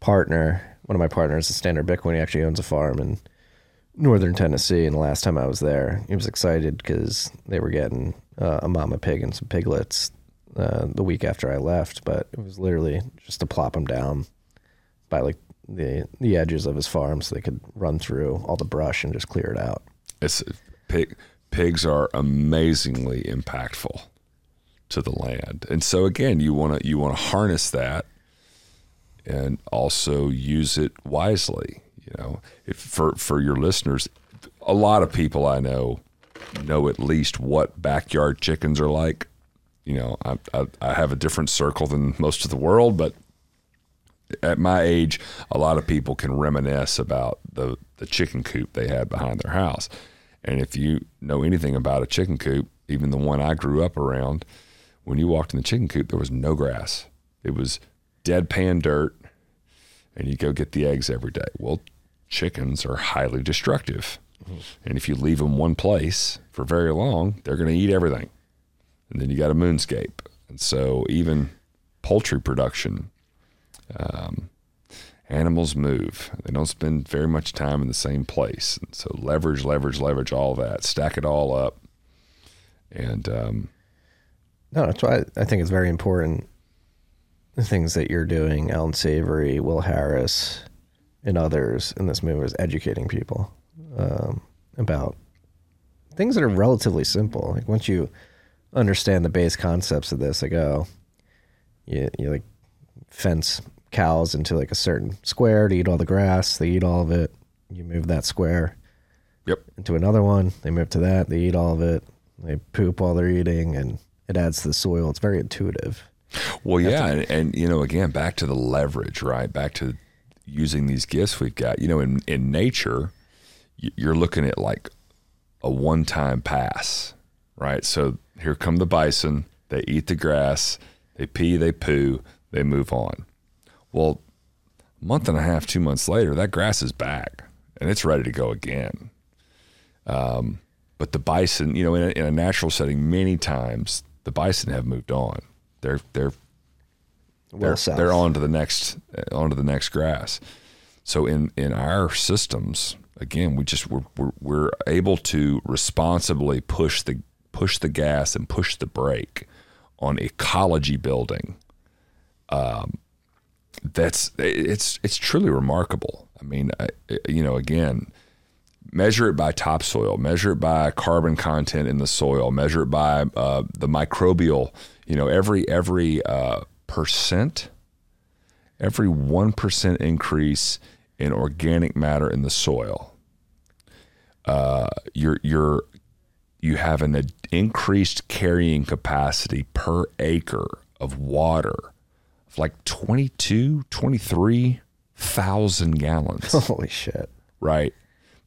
partner, one of my partners, is Standard Bitcoin. He actually owns a farm in northern Tennessee. And the last time I was there, he was excited because they were getting uh, a mama pig and some piglets uh, the week after I left. But it was literally just to plop them down by like the the edges of his farm so they could run through all the brush and just clear it out. It's pig, pigs are amazingly impactful to the land, and so again, you want to you want to harness that and also use it wisely. You know, if for for your listeners, a lot of people I know know at least what backyard chickens are like. You know, I, I, I have a different circle than most of the world, but at my age, a lot of people can reminisce about the, the chicken coop they had behind their house. And if you know anything about a chicken coop, even the one I grew up around, when you walked in the chicken coop, there was no grass. It was deadpan dirt, and you go get the eggs every day. Well, chickens are highly destructive. Mm-hmm. And if you leave them one place for very long, they're going to eat everything. And then you got a moonscape. And so even poultry production um, animals move. They don't spend very much time in the same place. And so leverage, leverage, leverage all that, stack it all up. And um, No, that's why I think it's very important. The things that you're doing, Allan Savory, Will Harris, and others in this movie is educating people um, about things that are relatively simple. Like once you understand the base concepts of this, like oh, you you like fence cows into like a certain square to eat all the grass. They eat all of it. You move that square yep, into another one. They move to that. They eat all of it. They poop while they're eating, and it adds to the soil. It's very intuitive. Well, yeah, and, and you know, again, back to the leverage, right? Back to using these gifts we've got. You know, in in nature, you're looking at like a one-time pass, right? So here come the bison. They eat the grass. They pee. They poo. They move on. Well, a month and a half, two months later, that grass is back and it's ready to go again. Um, but the bison, you know, in a, in a natural setting, many times the bison have moved on. They're they're Well they're, south. they're on to the next uh, on to the next grass. So in in our systems, again, we just we're, we're we're able to responsibly push the push the gas and push the brake on ecology building. Um, that's it's it's truly remarkable. I mean, I, you know, again, measure it by topsoil, measure it by carbon content in the soil, measure it by uh, the microbial. You know, every every uh, percent, every one percent increase in organic matter in the soil, uh, you're you're you have an ad- increased carrying capacity per acre of water of like 22, 23,000 gallons [laughs] Holy shit. right?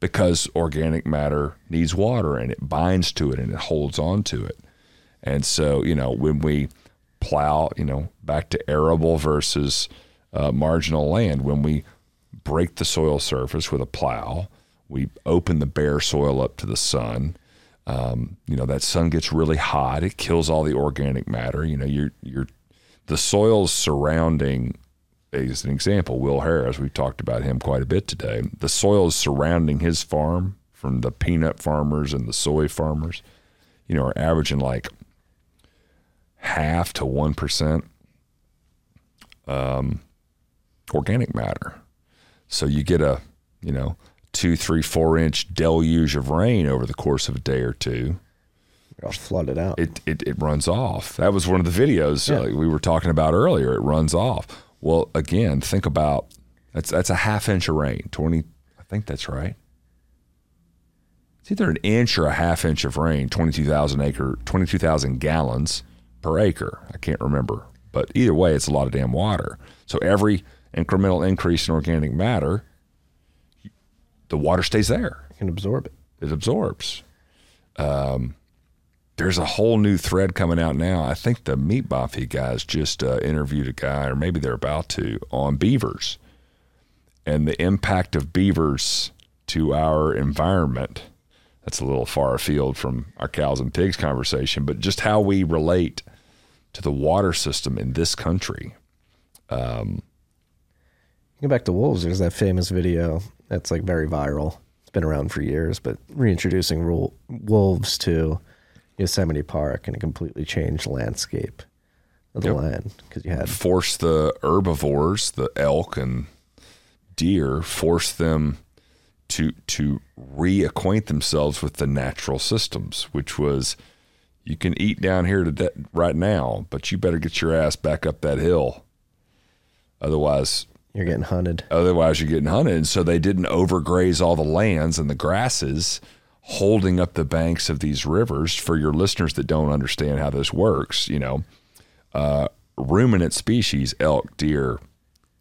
Because organic matter needs water and it binds to it and it holds on to it. And so, you know, when we plow, you know, back to arable versus uh, marginal land, when we break the soil surface with a plow, we open the bare soil up to the sun. Um, you know, that sun gets really hot. It kills all the organic matter. You know, you're, you're, the soils surrounding as an example, Will Harris, we've talked about him quite a bit today. The soils surrounding his farm, from the peanut farmers and the soy farmers, you know, are averaging like half to one percent um, organic matter. So you get a, you know, two, three, four inch deluge of rain over the course of a day or two all flooded out. it, it, it runs off. That was one of the videos Yeah. uh, we were talking about earlier. It runs off. Well, again, think about that's that's a half inch of rain. Twenty, I think that's right. It's either an inch or a half inch of rain. Twenty two thousand acre, twenty two thousand gallons per acre. I can't remember, but either way, it's a lot of damn water. So every incremental increase in organic matter, the water stays there You can absorb it. it absorbs. Um, there's a whole new thread coming out now. I think the Meat Mafia guys just uh, interviewed a guy, or maybe they're about to, on beavers and the impact of beavers to our environment. that's a little far afield from our cows and pigs conversation, but just how we relate to the water system in this country. Um, Go back to wolves. There's that famous video that's like very viral. It's been around for years, but reintroducing rule, wolves to Yosemite Park and it completely changed the landscape of the Yep. land because you had force the herbivores, the elk and deer, force them to to reacquaint themselves with the natural systems, which was you can eat down here to de- right now, but you better get your ass back up that hill. Otherwise, you're getting hunted. otherwise you're getting hunted. So they didn't overgraze all the lands and the grasses holding up the banks of these rivers for your listeners that don't understand how this works, you know. Uh, ruminant species, elk, deer,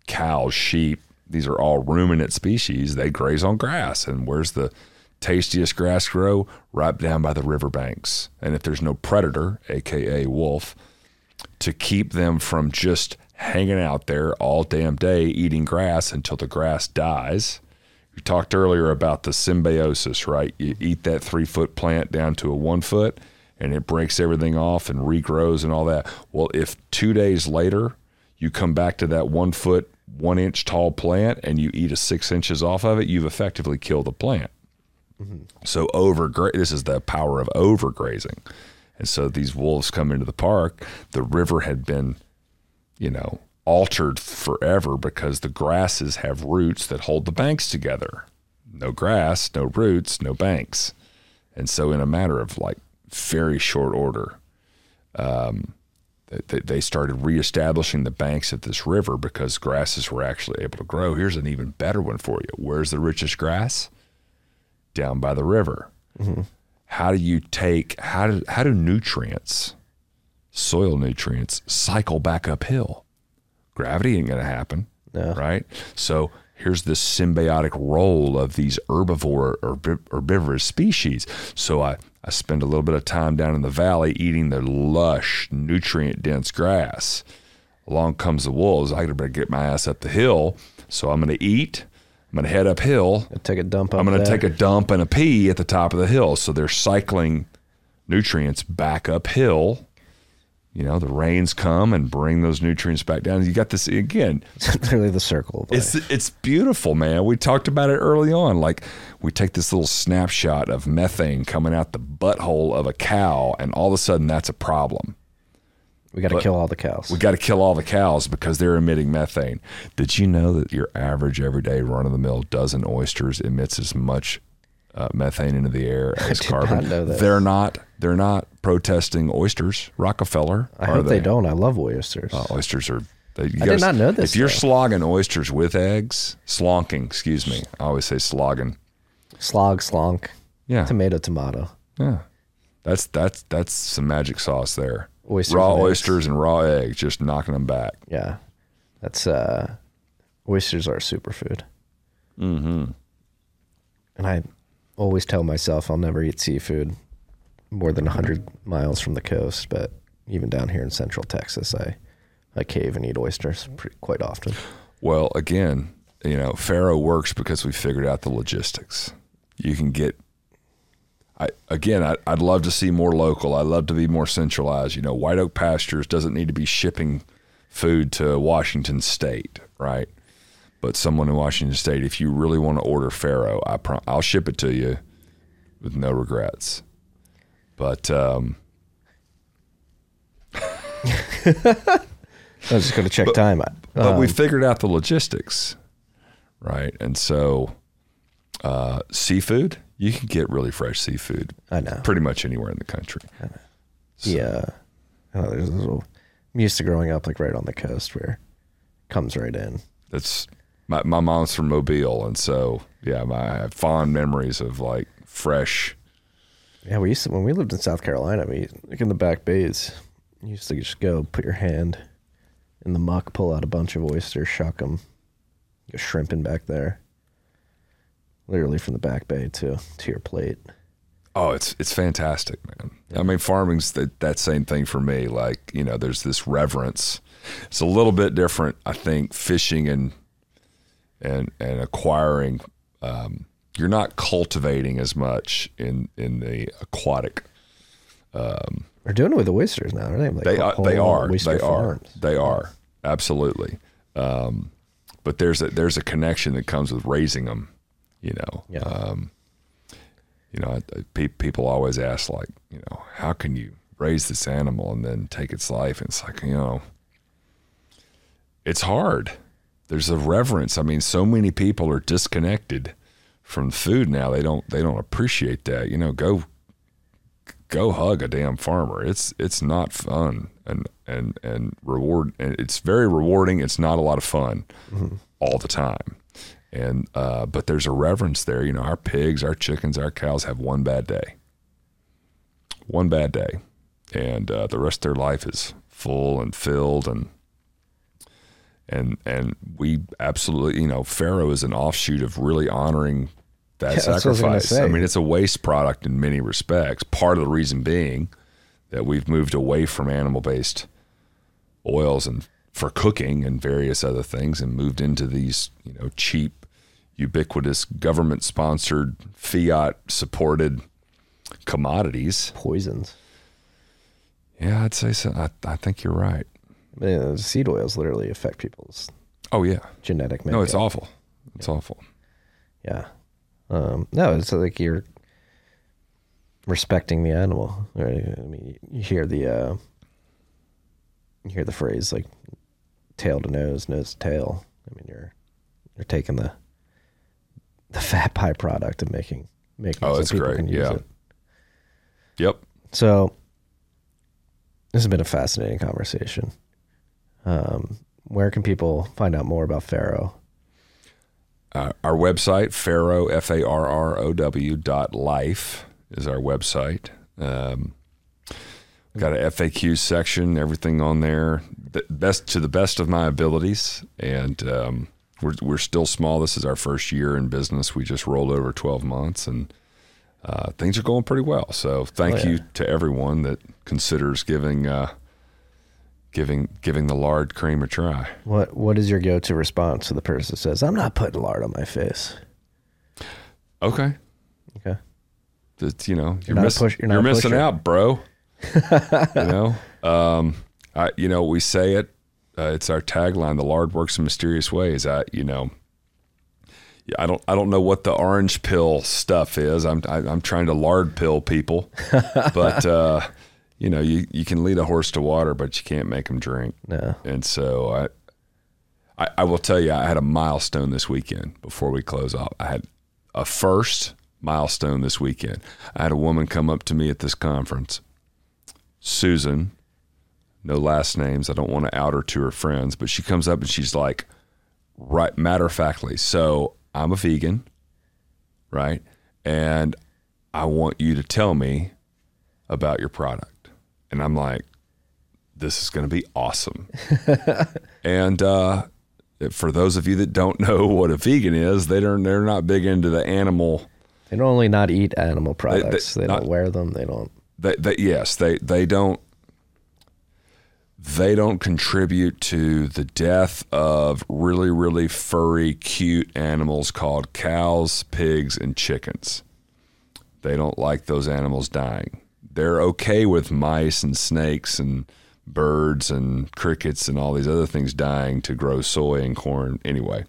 cows, sheep, these are all ruminant species. They graze on grass. And where's the tastiest grass grow? Right down by the riverbanks. And if there's no predator, aka wolf, to keep them from just hanging out there all damn day eating grass until the grass dies. We talked earlier about the symbiosis, right? You eat that three foot plant down to a one foot and it breaks everything off and regrows and all that. Well, if two days later you come back to that one foot, one inch tall plant and you eat a six inches off of it, you've effectively killed the plant. Mm-hmm. So overgra- this is the power of overgrazing. And so these wolves come into the park. The river had been, you know, altered forever because the grasses have roots that hold the banks together. No grass, no roots, no banks. And so in a matter of like very short order, um, they, they started reestablishing the banks of this river because grasses were actually able to grow. Here's an even better one for you. Where's the richest grass? Down by the river. How do you take how do how do nutrients, soil nutrients, cycle back uphill? Gravity ain't gonna happen, No. right? So here's this symbiotic role of these herbivore or herbivorous species. So I I spend a little bit of time down in the valley eating the lush, nutrient dense grass. Along comes the wolves. I gotta better get my ass up the hill. So I'm gonna eat. I'm gonna head uphill. I Take a dump. I'm going to take a dump and a pee at the top of the hill. So they're cycling nutrients back uphill. You know, the rains come and bring those nutrients back down. You got this again. literally the circle. Of It's life. it's beautiful, man. We talked about it early on. Like we take this little snapshot of methane coming out the butthole of a cow, and all of a sudden that's a problem. we got to kill all the cows. We got to kill all the cows because they're emitting methane. Did you know that your average everyday run of the mill dozen oysters emits as much uh, methane into the air [laughs] as carbon? not know. They're not. They're not protesting oysters. Rockefeller. I are hope they? don't. I love oysters. Uh, oysters are. They, I did not know this, If you're slogging oysters with eggs, slonking. Excuse me. I always say slogging. Slog, slonk, Yeah. tomato, tomato. Yeah. That's that's that's some magic sauce there. Oysters raw and oysters and raw eggs, just knocking them back. Yeah, that's uh, oysters are a superfood. Mm-hmm. And I always tell myself I'll never eat seafood more than hundred miles from the coast, but even down here in Central Texas, I I cave and eat oysters pretty, quite often. Well, again, you know, Farrow works because we figured out the logistics. You can get. I again, I, I'd love to see more local. I'd love to be more centralized. You know, White Oak Pastures doesn't need to be shipping food to Washington State, right? But someone in Washington State, if you really want to order Farrow, I pro- I'll ship it to you with no regrets. But um, [laughs] I was just going to check time. but we Um, figured out the logistics, right? And so, uh, seafood, you can get really fresh seafood I know. pretty much anywhere in the country. Yeah, I know, there's a little. I'm used to growing up like right on the coast where it comes right in. That's my my mom's from Mobile, and so yeah, my, I have fond memories of like fresh. Yeah, we used to when we lived in South Carolina. We like in the back bays. You used to just go put your hand in the muck, pull out a bunch of oysters, shuck them, go shrimping back there. Literally from the back bay to to your plate. Oh, it's it's fantastic, man. I mean, farming's that that same thing for me. Like you know, there's this reverence. It's a little bit different, I think, fishing and and and acquiring um, you're not cultivating as much in in the aquatic. They're doing it with the oysters now, aren't they? Like They are. They are. They are. farms. They are absolutely. Um, but there's a there's a connection that comes with raising them. You know. Yeah. Um, you know, pe- people always ask like, you know, how can you raise this animal and then take its life? And it's like, you know, it's hard. There's a reverence. I mean, so many people are disconnected from food now. They don't they don't appreciate that. You know, go go hug a damn farmer. It's it's not fun and and and reward. And it's very rewarding. It's not a lot of fun all the time. And uh, but there's a reverence there. You know, our pigs, our chickens, our cows have one bad day. One bad day, and uh, the rest of their life is full and filled and and and we absolutely you know Farrow is an offshoot of really honoring that [laughs] Yeah, what I sacrifice. I mean, it's a waste product in many respects. Part of the reason being that we've moved away from animal based oils and for cooking and various other things and moved into these you know cheap ubiquitous government sponsored fiat supported commodities Poisons. yeah i'd say so i, I think you're right I mean, the seed oils literally affect people's oh yeah genetic makeup. no it's awful it's awful Yeah. Um, no, it's like you're respecting the animal. Right? I mean, you hear the uh, you hear the phrase like tail to nose, nose to tail. I mean, you're you're taking the the fat byproduct and making making Oh, so that's great. Yeah. yep So this has been a fascinating conversation. Um, where can people find out more about Farrow? uh, our website farrow f-a-r-r-o-w dot life is our website. Um, got a faq section everything on there. The best to the best of my abilities. And um, we're, we're still small. This is our first year in business. We just rolled over 12 months and uh, things are going pretty well. So thank Oh, yeah. you to everyone that considers giving uh, giving giving the lard cream a try What What is your go to response to the person that says, "I'm not putting lard on my face"? okay Okay. you know you're, not a miss- push- you're you're, missing out, bro. [laughs] you know, um, I you know we say it. Uh, it's our tagline. The lard works in mysterious ways. I you know. I don't. I don't know what the orange pill stuff is. I'm. I, I'm trying to lard pill people, [laughs] but uh, you know, you, you can lead a horse to water, but you can't make him drink. No. And so I, I, I will tell you, I had a milestone this weekend before we close off. I had a first milestone this weekend. I had a woman come up to me at this conference, Susan, no last names. I don't want to out her to her friends, but she comes up and she's like, right, matter of factly, so I'm a vegan, right? And I want you to tell me about your product. And I'm like, this is going to be awesome. [laughs] and uh, for those of you that don't [laughs] know what a vegan is, they don't, they're not big into the animal. They don't only not eat animal products. They, not- don't wear them. They don't. They, they, yes, they, they don't. They don't contribute to the death of really, really furry, cute animals called cows, pigs, and chickens. They don't like those animals dying. They're okay with mice and snakes and birds and crickets and all these other things dying to grow soy and corn. Anyway,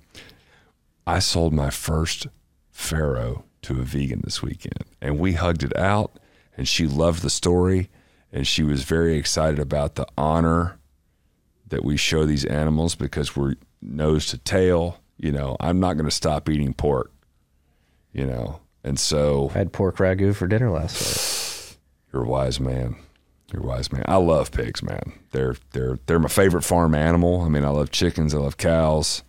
I sold my first farrow to a vegan this weekend, and we hugged it out, and she loved the story, and she was very excited about the honor that we show these animals because we're nose to tail. You know, I'm not going to stop eating pork. You know, and so I had pork ragu for dinner last night. You're a wise man. You're a wise man. I love pigs, man. They're they're they're my favorite farm animal. I mean, I love chickens. I love cows.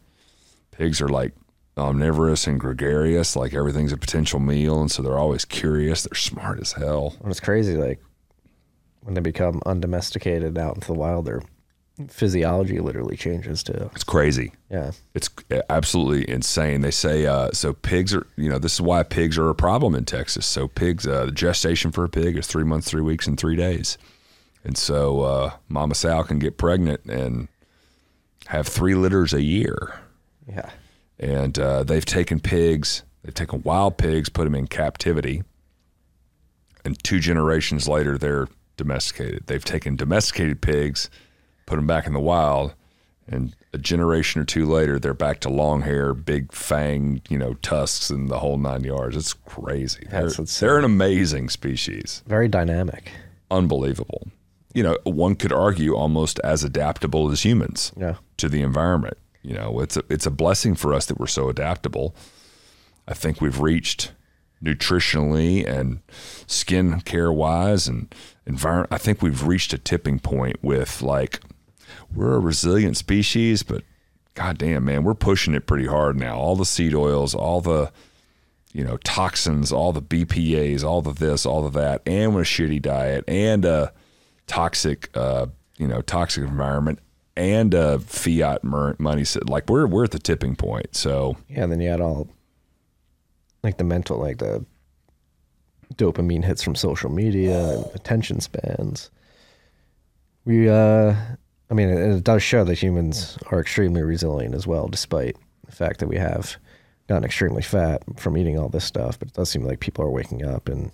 Pigs are like omnivorous and gregarious. Like everything's a potential meal, and so they're always curious. They're smart as hell. It's crazy, like when they become undomesticated out into the wild, their physiology literally changes too. It's crazy. Yeah. It's absolutely insane. They say uh, so. Pigs are, you know, this is why pigs are a problem in Texas. So pigs, uh, the gestation for a pig is three months, three weeks, and three days. And so uh, Mama Sal can get pregnant and have three litters a year. Yeah. And uh, they've taken pigs They've taken wild pigs, put them in captivity, and two generations later, they're domesticated. They've taken domesticated pigs, put them back in the wild, and a generation or two later, they're back to long hair, big fang, you know, tusks, and the whole nine yards. It's crazy. That's they're, they're an amazing species, Very dynamic. unbelievable. You know, one could argue almost as adaptable as humans Yeah. to the environment. You know, it's a, it's a blessing for us that we're so adaptable. I think we've reached nutritionally and skin care wise and environment. I think we've reached a tipping point with like we're a resilient species, but goddamn man, we're pushing it pretty hard now. All the seed oils, all the you know toxins, all the BPA's, all the this, all of that, and with a shitty diet and a toxic, uh, you know, toxic environment and a fiat money. Like we're we're at the tipping point. So Yeah, and then you had all like the mental, like the dopamine hits from social media and attention spans. We, uh, I mean, it, it does show that humans are extremely resilient as well, despite the fact that we have gotten extremely fat from eating all this stuff. But it does seem like people are waking up, and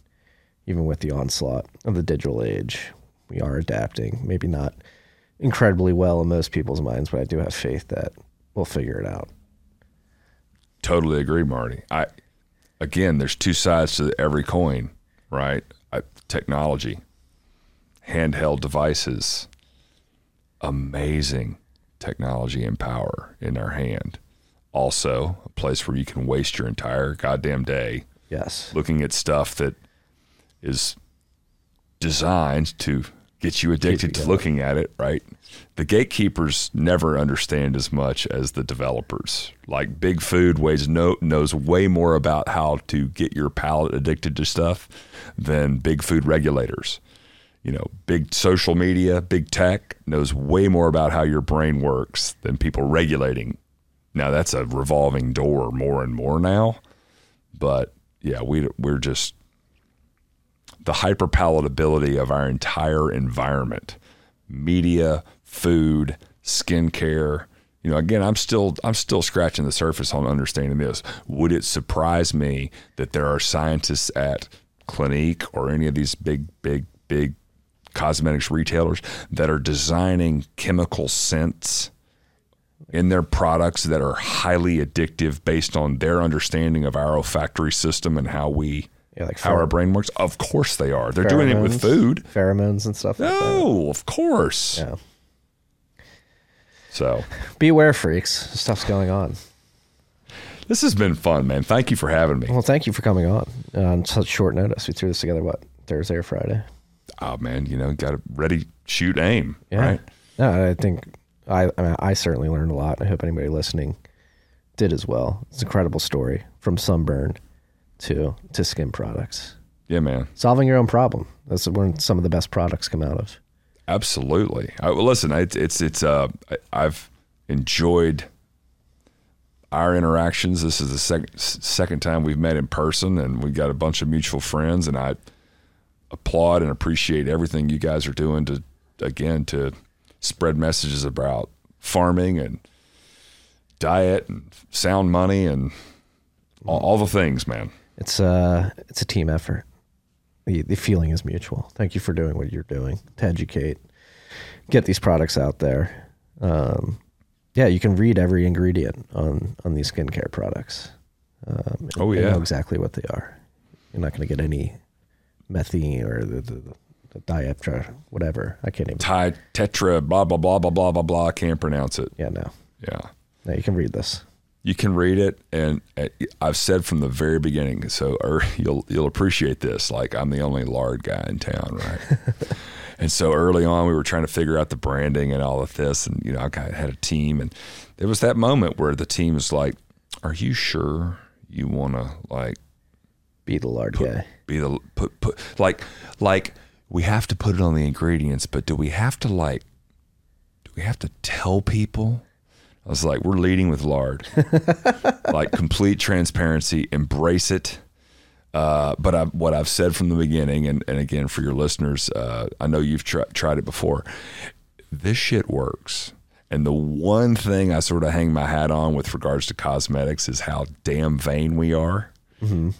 even with the onslaught of the digital age, we are adapting. Maybe not incredibly well in most people's minds, but I do have faith that we'll figure it out. Totally agree, Marty. I again, there's two sides to every coin, right? I, technology, handheld devices, amazing technology and power in our hand. Also, a place where you can waste your entire goddamn day Yes. looking at stuff that is designed to get you addicted to looking at it, right? The gatekeepers never understand as much as the developers. Like Big Food weighs no, knows way more about how to get your palate addicted to stuff than Big Food regulators. You know, big social media, big tech knows way more about how your brain works than people regulating. Now that's a revolving door more and more now but yeah, we we're just the hyperpalatability of our entire environment, media, food, skincare. You know, again, I'm still I'm still scratching the surface on understanding this. Would it surprise me that there are scientists at Clinique or any of these big, big, big cosmetics retailers that are designing chemical scents in their products that are highly addictive based on their understanding of our olfactory system and how we Yeah, like how our brain works. Of course they are. They're doing it with food. pheromones and stuff like that. No, of course. Yeah. So Beware, freaks. Stuff's going on. this has been fun, man. Thank you for having me. Well, thank you for coming on uh, on such short notice. We threw this together, what, Thursday or Friday? Oh man, you know, got to ready, shoot, aim. Yeah. Right. No, I think I, I, mean, I certainly learned a lot. I hope anybody listening did as well. It's an incredible story from sunburn to to skin products. Yeah, man. Solving your own problem. That's when some of the best products come out of. Absolutely. I, well, listen, it's it's it's uh, I've enjoyed our interactions. This is the second second time we've met in person, and we got a bunch of mutual friends. And I applaud and appreciate everything you guys are doing to again to spread messages about farming and diet and sound money and all, all the things, man. It's uh it's a team effort. The the feeling is mutual. Thank you for doing what you're doing to educate, get these products out there. Um, yeah, you can read every ingredient on on these skincare products. Um, Oh, yeah. know exactly what they are. You're not going to get any methine or the, the, the dieptra, whatever. I can't even. Ti tetra blah blah blah blah blah blah blah. I can't pronounce it. Yeah, no, Yeah. no. You can read this. you can read it and uh, i've said from the very beginning so or [laughs] you'll you'll appreciate this like i'm the only lard guy in town right [laughs] and so early on we were trying to figure out the branding and all of this and you know i got, had a team and there was that moment where the team was like are you sure you want to like Be the lard put, guy. Be the put put like like we have to put it on the ingredients but do we have to like do we have to tell people I was like, we're leading with lard, [laughs] like complete transparency, embrace it. Uh, but I, what I've said from the beginning, and, and again for your listeners, uh, I know you've tr- tried it before. This shit works. And the one thing I sort of hang my hat on with regards to cosmetics is how damn vain we are.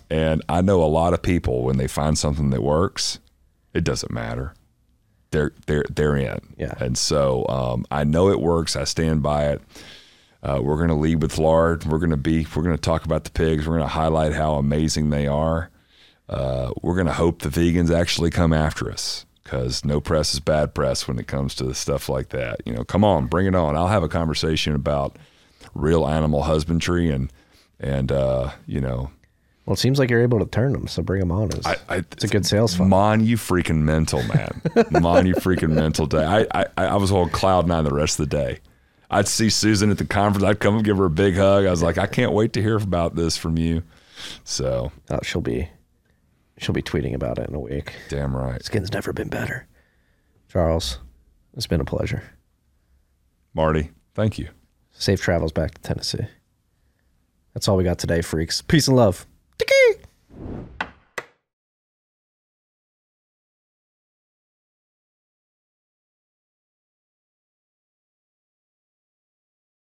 And I know a lot of people when they find something that works, it doesn't matter. They're they're they're in. Yeah. And so um, I know it works. I stand by it. Uh, we're going to lead with lard. We're going to be. We're going to talk about the pigs. We're going to highlight how amazing they are. Uh, we're going to hope the vegans actually come after us because no press is bad press when it comes to stuff like that. You know, come on, bring it on. I'll have a conversation about real animal husbandry and and uh, you know, Well, it seems like you're able to turn them, so bring them on. It's, I, I, it's a good sales funnel. Mon, you freaking mental, man. [laughs] Mon, you freaking mental day. I, I, I was on cloud nine the rest of the day. I'd see Susan at the conference. I'd come and give her a big hug. I was like, I can't wait to hear about this from you. So, Oh, she'll be, she'll be tweeting about it in a week. damn right. Skin's never been better. Charles, it's been a pleasure. Marty, thank you. Safe travels back to Tennessee. That's all we got today, freaks. Peace and love you